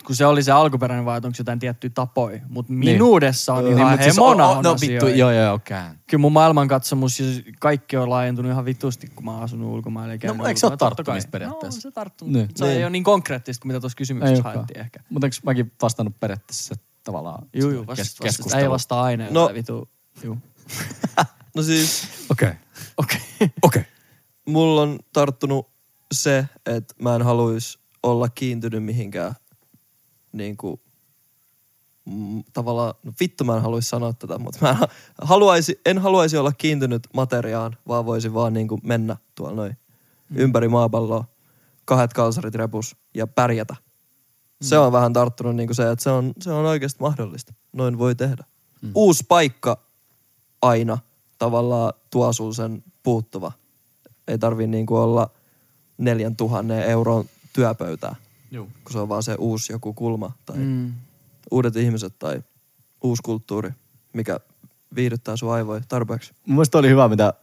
S4: Kun se oli se alkuperäinen vai, onko jotain tiettyjä tapoja. Mutta minuudessa on
S1: Niin,
S4: ihan
S1: siis
S4: hemona
S1: on-
S4: on
S1: No vittu, joo joo joo, kään.
S4: Kyllä mun maailmankatsomus ja kaikki on laajentunut ihan vitusti, kun mä oon asunut ulkomailla.
S1: No, eikö se ole tarttumista periaatteessa?
S4: No, se tarttunut.
S1: Niin.
S4: Se
S2: Niin.
S4: ei ole niin konkreettista kuin mitä tuossa kysymyksessä haettiin ehkä.
S1: Mutta eikö mäkin vastannut periaatteessa tavallaan
S4: Juu, juu, vasta, vasta,
S1: keskustelu?
S4: ei vasta aina.
S2: No.
S4: No. Vitu. Juu.
S2: No siis,
S1: Okei.
S4: Okei.
S1: Okei.
S2: mulla on tarttunut se, että mä en haluaisi olla kiintynyt mihinkään niin kuin, mm, tavallaan, no vittu mä en haluaisi sanoa tätä, mutta mä haluaisi, en haluaisi olla kiintynyt materiaan, vaan voisin vaan niin kuin mennä tuolla noin mm. ympäri maapalloa, kahdet kalsarit repus ja pärjätä. Se on vähän tarttunut niin kuin se, että se on, se on oikeasti mahdollista. Noin voi tehdä. Mm. Uusi paikka aina tavallaan tuo sun sen puuttuva. Ei tarvi niin kuin olla neljän tuhannen euron työpöytää,
S1: Juu.
S2: kun se on vaan se uusi joku kulma tai mm.
S4: Mm.
S2: uudet ihmiset tai uusi kulttuuri, mikä viihdyttää sun aivoja tarpeeksi.
S1: Mun mielestä oli hyvä, mitä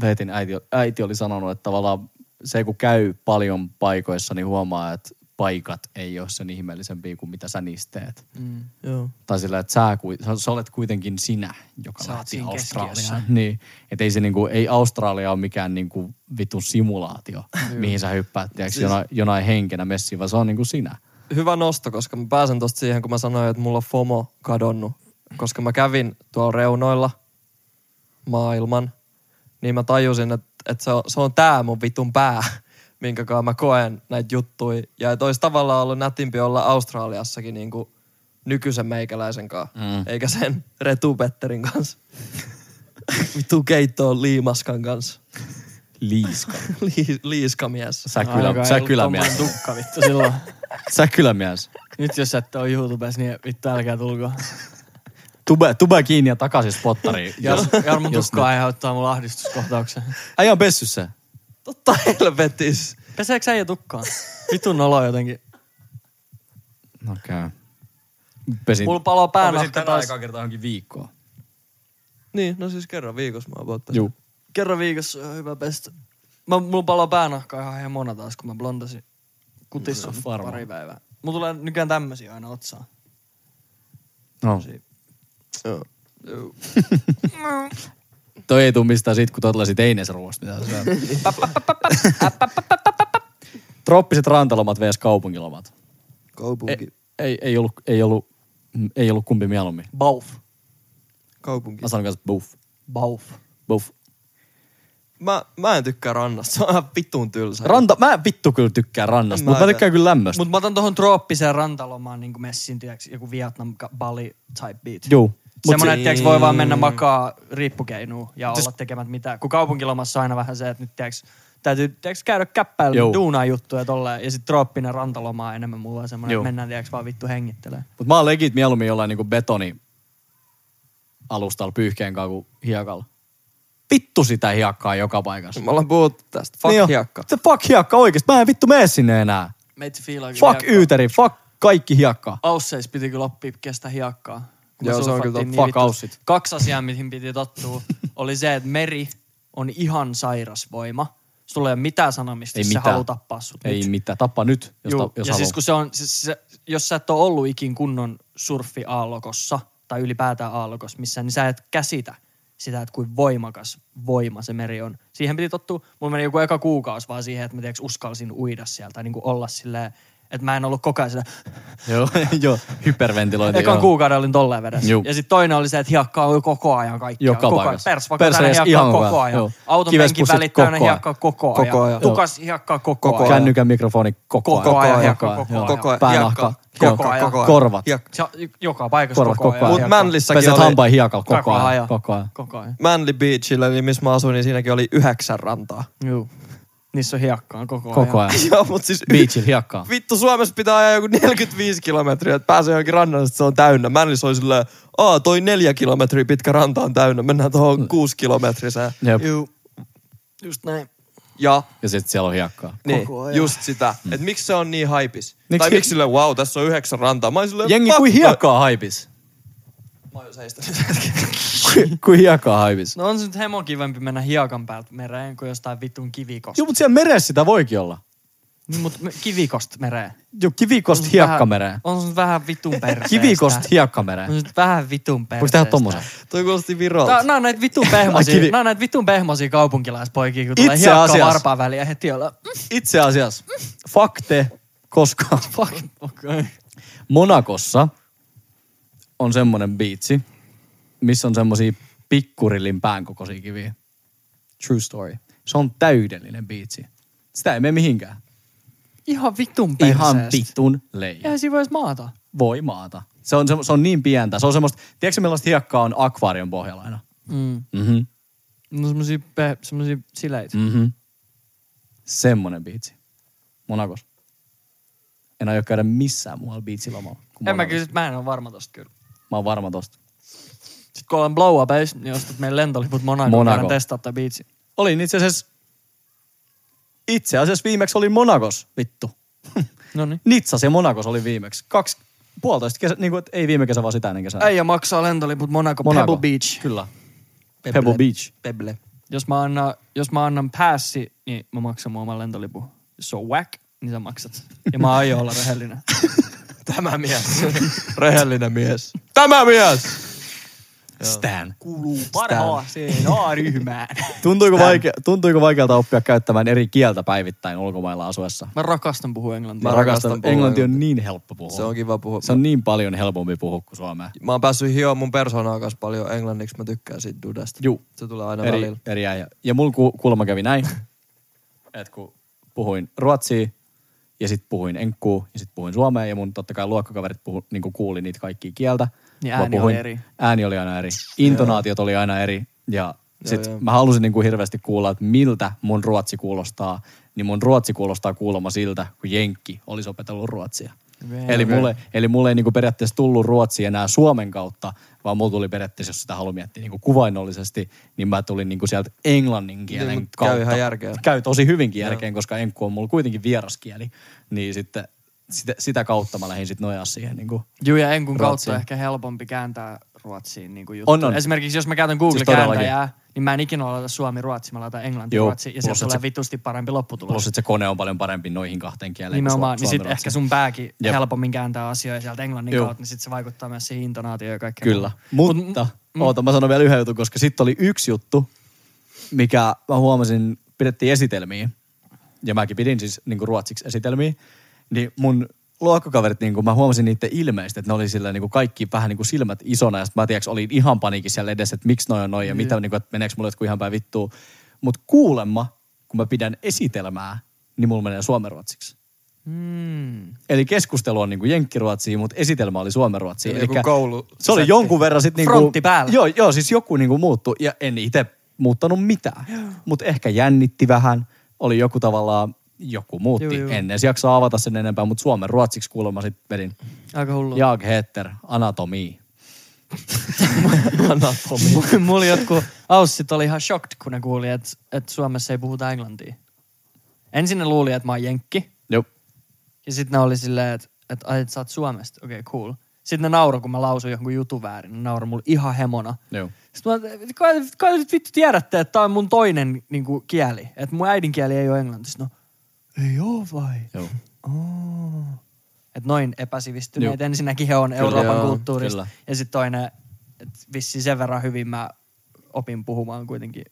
S1: Veetin äiti, äiti oli sanonut, että tavallaan se kun käy paljon paikoissa, niin huomaa, että paikat ei ole sen ihmeellisempiä kuin mitä sä niistä teet.
S4: Mm.
S2: Joo.
S1: Tai sillä, että sä, sä, sä olet kuitenkin sinä, joka
S4: Sä
S1: lähti Australiaan.
S4: keskiössä.
S1: Niin. Että ei se niinku, ei Australia ole mikään niinku vitun simulaatio, mihin sä hyppäät, tiiäks,
S2: Siis-
S1: jonain, jonain henkenä messiin, vaan se on niinku sinä.
S2: Hyvä nosto, koska mä pääsen tosta siihen, kun mä sanoin, että mulla on FOMO kadonnut. Koska mä kävin tuolla reunoilla maailman, niin mä tajusin, että, että se, on, se on tää mun vitun pää, minkä mä koen näitä juttuja. Ja että olisi tavallaan ollut nätimpi olla Australiassakin niin kuin nykyisen meikäläisen kanssa,
S1: Mm.
S2: eikä sen Retu Petterin kanssa. Vittu keittoon liimaskan kanssa.
S1: Liiska.
S2: Li, liiskamies.
S4: Aika ei
S1: säkylämies.
S4: tukka vittu silloin.
S1: Säkylämies.
S4: Nyt jos ette ole YouTubessa, niin vittu älkää tulko.
S1: Tube, tube kiinni ja takaisin spottariin.
S4: Jar- Jarmo tukka aiheuttaa mulle ahdistuskohtauksen.
S1: Äijä on pessy se.
S2: Totta helvetis.
S4: Peseekö äijä tukkaan? Vitun olo jotenkin.
S1: Okei. Okay. Pesin.
S4: Mulla paloo
S1: Mä pesin
S4: päänahka
S1: tänään
S4: taas.
S1: ekaa kertaa johonkin viikkoon.
S2: Niin, no siis kerran viikossa mä voittaisin.
S1: Juu.
S4: Kerran viikossa on hyvä pestä. Mä, mulla paloo päänahka ihan hemona taas, kun mä blondasin kutissa
S1: No, varmaan.
S4: pari päivää. Mulla tulee nykyään tämmösiä aina otsaan.
S1: No.
S2: Joo. Joo.
S1: Toi ei tuu mistään sit, kun mitä sä Trooppiset rantalomat vs kaupunkilomat.
S2: Kaupunki.
S1: Ei, ei, ei, ollut, ei, ollut, ei ollut kumpi mieluummin.
S4: Bauf.
S2: Kaupunki.
S1: Mä sanon kanssa buff.
S4: Bauf.
S1: Buff.
S2: Mä, mä en tykkää rannasta. Se on ihan vitun tylsä.
S1: Ranta, mä vittu kyllä tykkään rannasta, mutta mä tykkään kyllä lämmöstä.
S4: Mut mä otan tohon trooppiseen rantalomaan niin messin, tiiäks, joku Vietnam Bali type beat.
S1: Juu. Mut
S4: Semmoinen,
S1: se-
S4: että tiiäks, voi vaan mennä makaa riippukeinuun ja olla tekemät mitään. Kun kaupunkilomassa on aina vähän se, että nyt tiiäks, täytyy tiiäks, käydä käppäillä duunaa juttuja tolleen. Ja sit trooppinen rantaloma on enemmän mulla on semmoinen, että mennään tiiäks, vaan vittu hengittelee.
S1: Mut mä oon legit mieluummin jollain niinku betoni alustalla pyyhkeen kanssa kuin hiekalla. Vittu sitä hiekkaa joka paikassa.
S2: Me ollaan puhuttu tästä. Fuck
S1: Niin
S2: hiekka.
S1: Se fuck hiekka oikeesti. Mä en vittu mene sinne enää.
S4: Meitsi fiilaa
S1: Fuck yyteri, fuck kaikki hiekkaa.
S4: Ausseis piti kyllä oppia kestä hiekkaa.
S2: Joo, se on kyllä
S4: niin
S1: Fuck
S4: vittu-. Kaksi asiaa, mihin piti tottua, oli se, että meri on ihan sairas voima. Sulla ei ole mitään sanomista,
S1: Ei
S4: jos se
S1: mitään.
S4: haluaa tappaa sut
S1: Ei
S4: nyt.
S1: mitään, tappa nyt, jos,
S4: Juu,
S1: ta, jos
S4: ja
S1: haluaa.
S4: siis kun se on, siis se, jos sä et ole ollut ikin kunnon surffiaallokossa tai ylipäätään aallokossa missään, niin sä et käsitä sitä, että kuin voimakas voima se meri on. Siihen piti tottua, mulla meni joku eka kuukausi vaan siihen, että mä tiiäks, uskalsin uida sieltä tai niin kuin olla silleen, että mä en ollut koko ajan sitä,
S1: Joo, joo, hyperventilointi.
S4: ekan
S1: joo.
S4: kuukauden olin tolleen vedessä.
S1: Juu.
S4: Ja sitten toinen oli se, että hiekkaa oli koko ajan kaikki.
S1: Joka
S4: koko ajan.
S1: paikassa.
S4: Pers, hiekkaa
S1: ihan
S4: koko
S1: ajan,
S4: ajan.
S1: joo.
S4: Auton penkin
S1: Kivespussit
S4: välit täynnä
S1: koko ajan.
S4: hiekkaa koko ajan.
S2: Koko ajan.
S4: Tukas hiekkaa koko,
S2: Koko
S4: ajan.
S1: Kännykän mikrofoni koko,
S4: Koko
S1: ajan.
S4: ajan, hiekka,
S1: ajan,
S4: koko
S1: joo.
S4: ajan.
S2: Koko ajan.
S1: Päänahka. Joo.
S2: Koko ajan. Koko ajan.
S1: Korvat.
S4: Joka paikassa
S1: Korvat
S4: koko ajan.
S1: ajan.
S2: Mut
S4: hiekkaa.
S2: Mänlissäkin
S1: Peset
S2: oli
S1: hampaan hiekalla koko
S4: Koko
S1: ajan. Koko ajan.
S4: Koko ajan.
S2: Manly Beachillä, eli missä mä asuin, niin siinäkin oli yhdeksän rantaa.
S4: Juu. Niissä on hiekkaa koko,
S1: Koko
S4: ajan.
S1: ajan.
S2: Joo, mut siis
S1: Beachillä hiekkaa.
S2: Vittu, Suomessa pitää ajaa joku 45 kilometriä, että pääsee johonkin rannalle, että se on täynnä. Mänlis oli silleen, aa, toi neljä kilometriä pitkä ranta on täynnä, mennään tuohon kuusi kilometriseen.
S1: Jep.
S4: Juu. Just näin.
S2: Ja
S1: Ja sitten siellä on hiekkaa.
S2: niin,
S4: Koko ajan.
S2: just sitä. Että miksi se on niin haipis?
S1: Miksi-
S2: tai miksi silleen, wow, tässä on yhdeksän rantaa. Mä olin silleen,
S1: Jengi kuin hiekkaa haipis.
S2: Mä oon seistänyt hetken.
S1: Kuin- Kuin hiekkaa haipis.
S4: No on se nyt hemo kivempi mennä hiekan päältä mereen kuin jostain vitun kivikosta.
S1: Joo, mutta siellä meressä sitä voikin olla.
S4: Niin, mut me- kivikosta mereen.
S1: Joo, kivikosta
S4: On
S1: hiekkamereen.
S4: vähän- On se nyt vähän vitun perseestä.
S1: Kivikosta
S4: On
S1: hiekkamereen.
S4: se nyt vähän vitun perseestä.
S1: Voiko tehdä tommosen?
S2: Toi kuulosti virolta.
S4: Tää, nää on näitä vitun
S1: Ai,
S4: pehmosia,
S1: kivi-
S4: nää on näitä vitun pehmosia kaupunkilaispoikia, kun tulee
S1: Itse
S4: hiekkaa
S1: asiassa.
S4: varpaan väliin ja heti olla,
S1: Itse asiassa, fakte, koska
S4: fuck, okay.
S1: Monakossa on semmonen biitsi, missä on semmosia pikkurillin pään kokoisia kiviä. True story. Se on täydellinen biitsi. Sitä ei mene mihinkään.
S4: Ihan vitun perseestä.
S1: Ihan vitun leija.
S4: Eihän siinä voisi maata.
S1: Voi maata. Se on, se, se on niin pientä. Se on semmoista, tiedätkö millaista hiekkaa on akvaarion pohjalla aina?
S4: Mm.
S1: Mhm.
S4: No semmosia, pe- semmosia sileitä. Mm.
S1: Mhm. Semmonen biitsi. Monakos. En aio käydä missään muualla biitsilomalla.
S4: En mä kyllä, mä en ole varma tosta kyllä.
S1: Mä oon varma tosta.
S4: Sitten kun ollaan blow niin ostat meidän lentoliput Monaco.
S1: Monaco.
S4: Testaa tää biitsi.
S1: Olin itse asiassa, itse asiassa viimeksi oli Monakos, vittu.
S4: No niin.
S1: Nitsas ja Monakos oli viimeksi. Kaksi, puolitoista kesä, niin kuin, ei viime kesä, vaan sitä ennen kesää.
S4: Äijä maksaa lentoliput Monaco, Monaco. Pebble Beach.
S1: Kyllä. Pebble Beach.
S2: Pebble.
S4: Jos mä, annan, jos mä annan passi, niin mä maksan mun oman lentolipun. Jos se on whack, niin sä maksat. Ja mä aion olla rehellinen.
S2: Tämä mies. Rehellinen mies. Tämä mies!
S1: Stan.
S4: Kuuluu parhaaseen A-ryhmään.
S1: Tuntuiko, vaikea, tuntuiko vaikealta oppia käyttämään eri kieltä päivittäin ulkomailla asuessa?
S4: Mä rakastan puhua englantia.
S2: Mä rakastan puhua
S1: Englanti on
S2: englantia.
S1: niin helppo puhua.
S2: Se on kiva puhua.
S1: Se on niin paljon helpompi puhua kuin suomea.
S2: Mä oon päässyt hioon mun persoonaa kanssa paljon englanniksi. Mä tykkään siitä dudesta.
S1: Juu.
S2: Se tulee aina
S1: eri,
S2: välillä.
S1: eri äijä. Ja mulla ku, kuulemma kävi näin, että kun puhuin ruotsia ja sitten puhuin enkkuu ja sitten puhuin suomea ja mun totta kai luokkakaverit puhu, niin kuuli niitä kaikkia kieltä.
S4: Niin ääni oli eri.
S1: Ääni oli aina eri. Intonaatiot oli aina eri. Ja sit
S2: joo.
S1: mä halusin niin kuin hirveästi kuulla, että miltä mun ruotsi kuulostaa. Niin mun ruotsi kuulostaa kuulemma siltä, kun Jenkki olisi opetellut ruotsia. Eli mulle, eli mulle ei niinku periaatteessa tullut ruotsi enää Suomen kautta, vaan mulla tuli periaatteessa, jos sitä haluaa miettiä niinku kuvainnollisesti, niin mä tulin niinku sieltä englannin kielen
S2: Niin,
S1: kautta.
S2: käy ihan järkeä.
S1: Käy tosi hyvinkin järkeen, koska enkku on mulla kuitenkin vieraskieli. Niin sitten sitä, sitä kautta mä lähdin sitten nojaa siihen niinku
S4: Juu, ja enkun kautta
S1: Ruotsiin.
S4: ehkä helpompi kääntää ruotsiin niin juttu.
S1: On, on.
S4: Esimerkiksi jos mä käytän
S1: Siis
S4: Google-kääntäjää, niin mä en ikinä laita suomi-ruotsi, mä laitan
S1: Joo,
S4: englanti-ruotsi, ja sieltä tulee vitusti parempi lopputulos.
S1: Plus, että se kone on paljon parempi noihin kahteen kieleen. kuin
S4: Nimenomaan, niin sit
S1: suomi-ruotsi.
S4: ehkä sun pääkin
S1: Jep.
S4: helpommin kääntää asioita sieltä englannin
S1: Juu.
S4: kautta, niin sit se vaikuttaa myös siihen intonaatioon ja kaikkeen.
S1: Kyllä. Mutta,
S4: Mut-
S1: mm, oota, mä sanon vielä yhden jutun, koska sitten oli yksi juttu, mikä mä huomasin, pidettiin esitelmiä, ja mäkin pidin siis niin ruotsiksi esitelmiä, niin mun luokkakaverit, niin mä huomasin niiden ilmeistä, että ne oli sillä niin kaikki vähän niin kuin silmät isona, ja sit mä tiedätkö, olin ihan paniikissa siellä edessä, että miksi noi on noin, ja mitä, niin kuin, että meneekö mulle jotkut ihan päin vittuun. Mutta kuulemma, kun mä pidän esitelmää, niin mulla menee suomenruotsiksi.
S4: Mm.
S1: Eli keskustelu on niinku jenkkiruotsia, mutta esitelmä oli suomenruotsia.
S2: Eli koulu-
S1: Se oli jonkun verran sit niinku...
S4: Frontti päällä.
S1: Joo, joo, siis joku niinku muuttui. Ja en itse muuttanut mitään. Mutta ehkä jännitti vähän. Oli joku tavallaan, joku muutti.
S4: Joo, joo.
S1: En edes jaksa avata sen enempää, mutta suomen ruotsiksi kuulemma sitten vedin.
S4: Aika hullu.
S1: Jag heter anatomi.
S4: Anatomi. Mulla jotkut aussit oli ihan shocked, kun ne kuuli, että, että Suomessa ei puhuta englantia. Ensin ne luuli, että mä oon jenkki.
S1: Joo.
S4: Ja sitten ne oli silleen, että, että, ai, että sä oot Suomesta. Okei, okay, cool. Sitten ne nauroi, kun mä lausuin jonkun jutun väärin. Ne nauroi mulle ihan hemona.
S1: Joo.
S4: Sitten mä, kai, kai nyt vittu tiedätte, että tää on mun toinen niin kuin, kieli. Että mun äidinkieli ei ole englanti. Sitten No, ei oo vai?
S1: Joo.
S4: Oh. Että noin epäsivistyneet.
S1: Joo.
S4: Ensinnäkin he on Euroopan
S2: joo,
S4: kulttuurista.
S1: kyllä.
S4: Ja sitten toinen, että vissiin sen verran hyvin mä opin puhumaan kuitenkin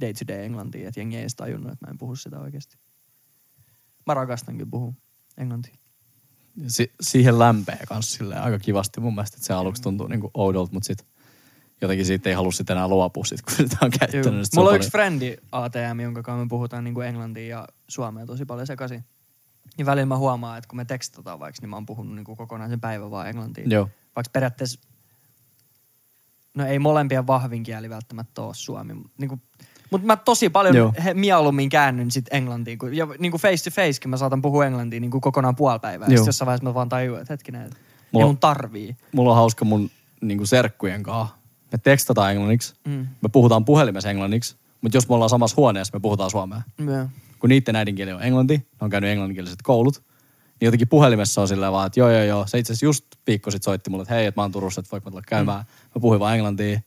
S4: day to day englantia. Että jengi ei edes tajunnut, että mä en puhu sitä oikeasti. Mä rakastankin puhua englantia.
S1: Si- siihen lämpee kanssa silleen aika kivasti mun mielestä, että se aluksi tuntuu niinku oudolta, mutta sitten jotenkin siitä ei halua sitten enää luopua sit, kun sitä on käyttänyt.
S4: Juu. Mulla on
S1: paljon-
S4: yksi frendi ATM, jonka kanssa me puhutaan niin kuin englantia ja suomea tosi paljon sekaisin. Niin välillä mä huomaan, että kun me tekstataan vaikka, niin mä oon puhunut niin kuin kokonaisen päivän vaan englantia.
S1: Joo.
S4: Vaikka periaatteessa, no ei molempien vahvin kieli välttämättä ole suomi. Niin kuin, mutta mä tosi paljon
S1: Joo.
S4: he, mieluummin käännyn sit englantiin. Kun, ja niin kuin face to facekin mä saatan puhua englantia niin kuin kokonaan puoli päivää. Ja
S1: Joo.
S4: sit jossain vaiheessa mä vaan tajuan, että hetkinen, että
S1: Mulla-
S4: ei mun tarvii.
S1: mulla on hauska mun niinku serkkujen kanssa. Me tekstataan englanniksi,
S4: Mm.
S1: me puhutaan puhelimessa englanniksi, mutta jos me ollaan samassa huoneessa, me puhutaan suomea.
S4: Joo.
S1: Kun niiden äidinkieli on englanti, ne on käynyt englanninkieliset koulut, niin jotenkin puhelimessa on silleen vaan, että joo joo joo, se itse asiassa just viikko sitten soitti mulle, että hei, että mä oon Turussa, että voiko mä tulla käymään. Mm. Mä puhuin vaan englantia.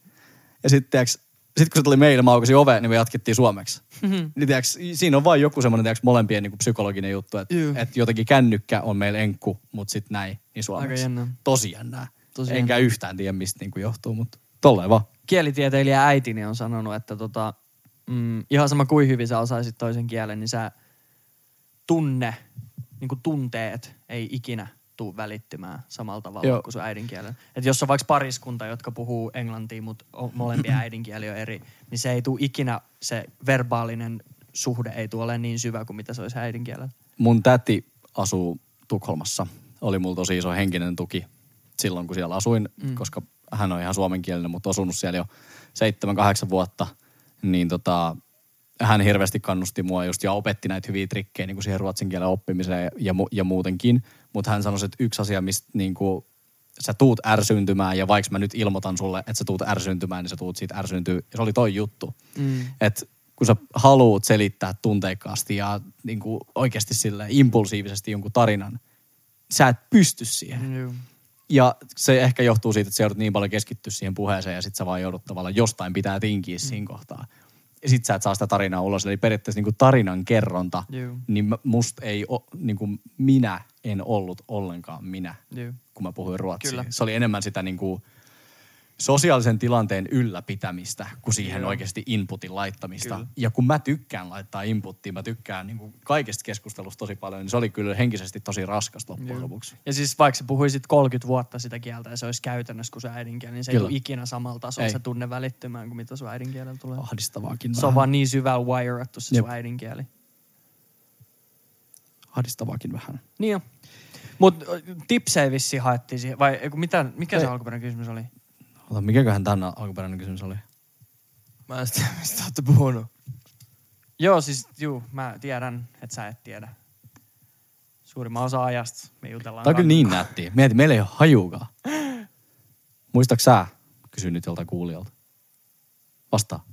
S1: Ja sitten sit kun se tuli meille, mä aukasin oveen, niin me jatkettiin suomeksi.
S4: Mhm.
S1: Niin tiiäks, siinä on vain joku semmoinen tiiäks, molempien niin psykologinen juttu, että
S4: Juu.
S1: et jotenkin kännykkä on meillä enkku, mutta sitten näin, niin suomeksi.
S4: Aika jännä.
S1: Tosi jännää.
S4: Tosi
S1: Enkä
S4: jännä.
S1: yhtään tiedä, mistä niinku johtuu, mutta tolleen vaan.
S4: kielitieteilijä äitini on sanonut, että tota, mm, ihan sama kuin hyvin sä osaisit toisen kielen, niin sä tunne, niin kuin tunteet ei ikinä tuu välittymään samalla tavalla
S1: Joo.
S4: Kuin sun äidinkielen. Et jos on vaikka pariskunta, jotka puhuu englantia, mutta molempien äidinkieli on eri, niin se ei tuu ikinä, se verbaalinen suhde ei tule olemaan niin syvä kuin mitä se olisi äidinkielellä.
S1: Mun täti asuu Tukholmassa. Oli mulla tosi iso henkinen tuki silloin, kun siellä asuin, mm. koska hän on ihan suomenkielinen, mutta asunut siellä jo seitsemän, kahdeksan vuotta. Niin tota, hän hirveästi kannusti mua just ja opetti näitä hyviä trikkejä niin kuin siihen ruotsin kielen oppimiseen ja, mu- ja muutenkin. Mutta hän sanoi, että yksi asia, mistä niin kuin, sä tuut ärsyntymään ja vaikka mä nyt ilmoitan sulle, että sä tuut ärsyntymään, niin sä tuut siitä ärsyyntyä. Ja se oli toi juttu.
S4: Mm.
S1: Että kun sä haluut selittää tunteikkaasti ja niin kuin oikeasti sille impulsiivisesti jonkun tarinan, sä et pysty siihen.
S4: Joo.
S1: Ja se ehkä johtuu siitä, että sä joudut niin paljon keskittyä siihen puheeseen ja sit sä vaan joudut tavallaan jostain pitää tinkiä mm. siinä kohtaa. Ja sit sä et saa sitä tarinaa ulos. Eli periaatteessa niin kuin tarinan kerronta,
S4: Juu.
S1: niin musta ei o, niin kuin minä en ollut ollenkaan minä,
S4: Joo.
S1: kun mä puhuin ruotsia.
S4: Kyllä.
S1: Se oli enemmän sitä niin kuin sosiaalisen tilanteen ylläpitämistä kuin siihen
S4: Joo.
S1: oikeasti inputin laittamista.
S4: Kyllä.
S1: Ja kun mä tykkään laittaa inputtia, mä tykkään niin kuin kaikesta keskustelusta tosi paljon, niin se oli kyllä henkisesti tosi raskasta loppujen
S4: Joo.
S1: lopuksi.
S4: Ja siis vaikka sä puhuisit 30 vuotta sitä kieltä ja se olisi käytännössä kuin se äidinkieli, niin se ei
S1: Kyllä.
S4: tule ikinä samalla tasolla
S1: Ei.
S4: se tunne välittymään kuin mitä sun äidinkielellä tulee.
S1: Ahdistavaakin
S4: Se on
S1: vähän.
S4: vaan niin syvällä wirattu se
S1: Jep.
S4: sun äidinkieli.
S1: Ahdistavaakin vähän.
S4: Niin on. Mut ö, tipsejä vissiin haettiin siihen, vai mikä se
S1: Ei.
S4: alkuperäinen kysymys oli?
S1: Ota, mikäköhän tämän alkuperäinen kysymys oli?
S2: Mä en tiedä, mistä ootte puhunut.
S4: Joo, siis juu, mä tiedän, että sä et tiedä. Suurimman osa ajasta me jutellaan.
S1: Tää on kyllä niin nättiä. Mieti, meillä ei ole hajuukaan. Muistaaks sä? Kysyn nyt joltain kuulijalta. Vastaa.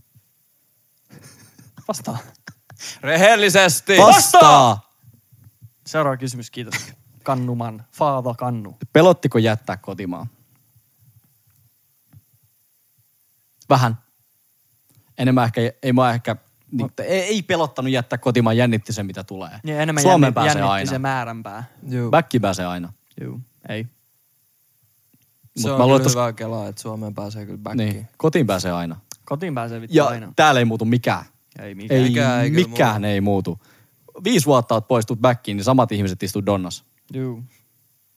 S4: Vastaa.
S2: Rehellisesti!
S1: Vastaa!
S4: Seuraava kysymys, kiitos. Kannuman. Faava Kannu.
S1: Pelottiko jättää kotimaan? Vähän. Enemmän ehkä, ei mua ehkä, niin, ei, ei pelottanut jättää kotimaan, jännitti se mitä tulee.
S4: Ja enemmän
S1: Suomeen
S4: jännitti,
S1: pääsee
S4: jännitti
S1: aina.
S4: se määränpää.
S2: Juu.
S1: Backi pääsee aina.
S4: Juu, ei.
S2: Se
S1: Mut
S2: on
S1: mä
S2: kyllä
S1: että-
S2: hyvä kelaa, että Suomeen pääsee kyllä backiin.
S1: Niin, kotiin pääsee aina.
S4: Kotiin pääsee vittu
S1: Ja
S4: aina.
S1: täällä ei muutu mikään.
S4: Ei mikään.
S1: Ei,
S2: Mikään ei
S1: mikään ei muutu. Viisi vuotta oot poistut backiin, niin samat ihmiset istuu donnas.
S4: Juu.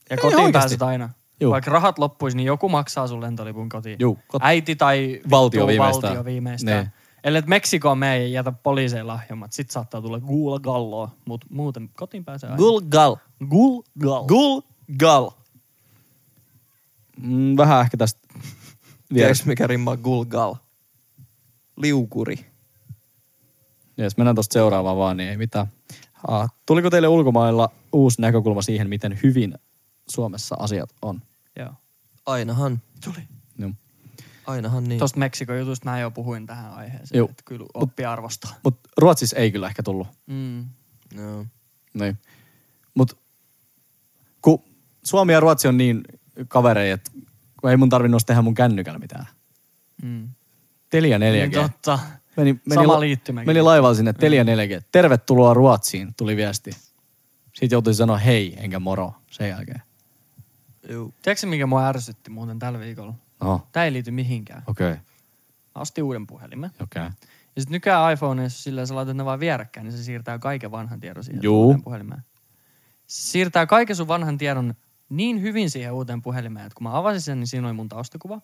S4: Ja
S1: Ei
S4: kotiin
S1: oikeesti.
S4: pääset aina.
S1: Juu.
S4: Vaikka rahat loppuisi, niin joku maksaa sun lentolipun kotiin.
S1: Juu, kot-
S4: Äiti tai
S1: Valtio viimeistään.
S4: valtio viimeistään.
S1: Niin.
S4: Ellei Meksikoon mene ja jätä poliiseille lahjomat, sit saattaa tulla gul galloa. Mut muuten kotiin pääsee aina.
S2: Gulgal.
S4: Gul gal.
S2: Gulgal.
S1: Mm, vähän ehkä tästä vielä.
S2: Tiedätkö mikä rimmaa gulgal? Liukuri.
S1: Jes, mennään tuosta seuraavaan vaan, niin ei mitään. Ah, tuliko teille ulkomailla uusi näkökulma siihen, miten hyvin Suomessa asiat on?
S4: Joo.
S2: Ainahan.
S4: Tuli.
S1: No.
S2: Ainahan niin.
S4: Tosta Meksikon jutusta mä jo puhuin tähän aiheeseen.
S1: Juu.
S4: Että kyllä oppi arvostaa.
S1: Mutta Ruotsissa ei kyllä ehkä tullut.
S4: Mm.
S2: Joo.
S1: Niin. Mut kun Suomi ja Ruotsi on niin kavereja, että kun ei mun tarvinnut tehdä mun kännykällä mitään.
S4: Mm.
S1: Telia 4G.
S4: Niin totta.
S1: Meni, meni,
S4: Sama liittymäkin.
S1: Meni laivalla sinne Telia 4G. Tervetuloa Ruotsiin, tuli viesti. Sitten joutui sanoa hei, enkä moro sen jälkeen.
S2: Juu.
S4: Tiedätkö mikä mua ärsytti muuten tällä viikolla?
S1: Oho,
S4: Tää ei liity mihinkään.
S1: okei,
S4: Mä ostin uuden puhelimen.
S1: okei.
S4: Ja sit nykyään iPhoneissa silleen sä laitat ne vaan vierekkäin, niin se siirtää kaiken vanhan tiedon siihen
S1: Juu.
S4: uuteen puhelimeen. Se siirtää kaiken sun vanhan tiedon niin hyvin siihen uuteen puhelimeen, että kun mä avasin sen, niin siinä oli mun taustakuva.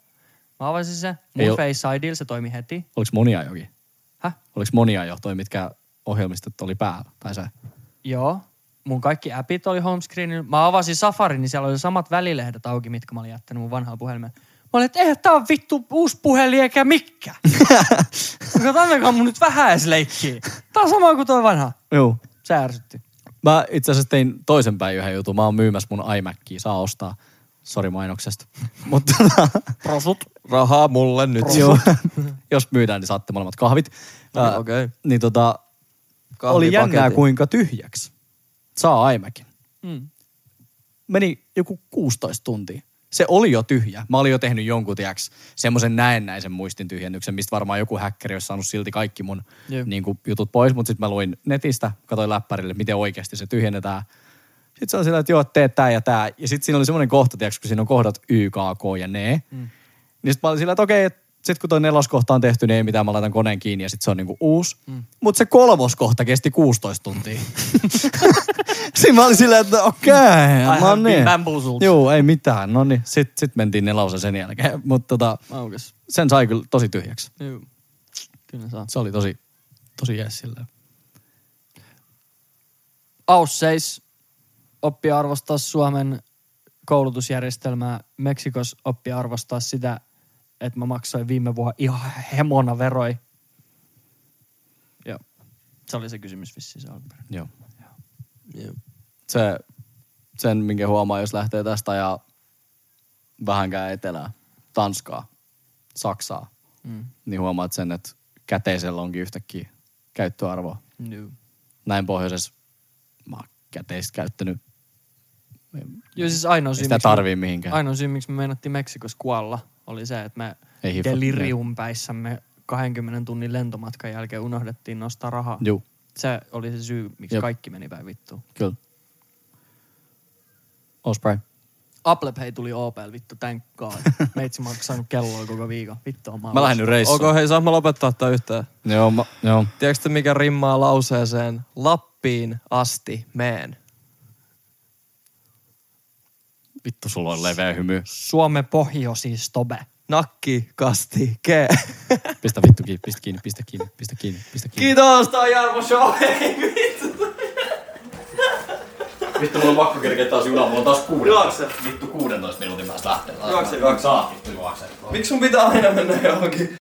S4: Mä avasin sen, mun
S1: Ei
S4: Face IDllä se toimi heti.
S1: Oliko monia jokin?
S4: Häh?
S1: Oliko monia jo toi, mitkä ohjelmistot oli päällä? Tai se?
S4: Joo. Mun kaikki appit oli homescreenillä. Mä avasin Safari, niin siellä oli samat välilehdet auki, mitkä mä olin jättänyt mun vanhaan puhelimeen. Mä olin, että eihän tää on vittu uusi puhelin eikä mikkä. Antakaa mun nyt vähän edes leikkiä. Tää on sama kuin toi vanha.
S1: Joo.
S4: Se ärsytti.
S1: Mä itse asiassa tein toisen päin yhden jutun. Mä oon myymässä mun iMacia. Saa ostaa. Sori mainoksesta. Mutta
S4: Prosut.
S2: Rahaa mulle nyt.
S1: joo, jos myydään, niin saatte molemmat kahvit.
S2: No,
S1: Ää,
S2: okei.
S1: Niin tota, oli jännää kuinka tyhjäksi saa iMacin.
S4: Mm.
S1: Meni joku 16 tuntia. Se oli jo tyhjä. Mä olin jo tehnyt jonkun, tiiäks, semmoisen näennäisen muistin tyhjennyksen, mistä varmaan joku häkkäri olisi saanut silti kaikki mun
S4: Jep.
S1: niin kuin, jutut pois. Mutta sitten mä luin netistä, katsoin läppärille, miten oikeasti se tyhjennetään. Sitten se on sillä, että joo, teet tää ja tää. Ja sitten siinä oli semmoinen kohta, tiiäks, kun siinä on kohdat Y, K, K ja ne. Mm. Niin sitten mä olin sillä, että okei, sitten kun toi neloskohta on tehty, niin ei mitään, mä laitan koneen kiinni ja sitten se on niinku uusi. Mm. Mutta se kolmoskohta kesti 16 tuntia. Siinä mä olin silleen, että okei,
S4: I
S1: no
S4: have been
S1: niin. Joo, ei mitään. No niin, sitten sit mentiin nelausen sen jälkeen. Mutta tota,
S4: Aukas.
S1: sen sai kyllä tosi tyhjäksi.
S4: Joo. Kyllä saa.
S1: Se oli tosi, tosi jees silleen.
S4: Ausseis oppi arvostaa Suomen koulutusjärjestelmää. Meksikos oppi arvostaa sitä, että mä maksoin viime vuonna ihan hemona veroi. Joo. Se oli se kysymys vissiin se alkuperäinen.
S1: Joo.
S2: Joo.
S1: Se, sen, minkä huomaa, jos lähtee tästä ja vähänkään etelää, Tanskaa, Saksaa,
S4: Mm.
S1: niin huomaat sen, että käteisellä onkin yhtäkkiä käyttöarvoa.
S4: Joo.
S1: Näin pohjoisessa mä oon käteistä käyttänyt.
S4: Joo, siis ainoa syy,
S1: sitä
S4: miksi me-
S1: tarvii mihinkään.
S4: Ainoa syy, miksi me meinattiin Meksikossa kuolla, oli se, että me
S1: Ei hiffat-
S4: deliriumpäissämme 20 tunnin lentomatkan jälkeen unohdettiin nostaa rahaa.
S1: Juu,
S4: Se oli se syy, miksi
S1: Jep.
S4: kaikki meni päin vittuun.
S1: kyllä. Osprey.
S4: Apple Pay tuli OPL, vittu, thank god. Meitsi maksanut kelloa koko viikon. Vittu on
S1: Mä lähden nyt reissuun.
S2: Onko hei, saa mä lopettaa tää yhtään?
S1: Joo, mä, joo.
S2: Tiedätkö te, mikä rimmaa lauseeseen Lappiin asti meen?
S1: Vittu, sulla on leveä hymy.
S4: Suomen pohjoisi stobe.
S2: Nakki, kasti, ke.
S1: Pistä vittu kiinni, pistä kiinni, pistä kiinni, pistä kiinni, pistä kiinni.
S2: Kiitos, tää on Jarmo Show. Hei,
S1: Vittu, mulla on pakko kerkeä taas junaan. Mulla on taas kuuden.
S2: Juokse.
S1: Vittu 16 minuutin päästä lähtee.
S2: Juokse, juokse.
S1: Saat vittu juokse.
S2: Miksi sun pitää aina mennä johonkin?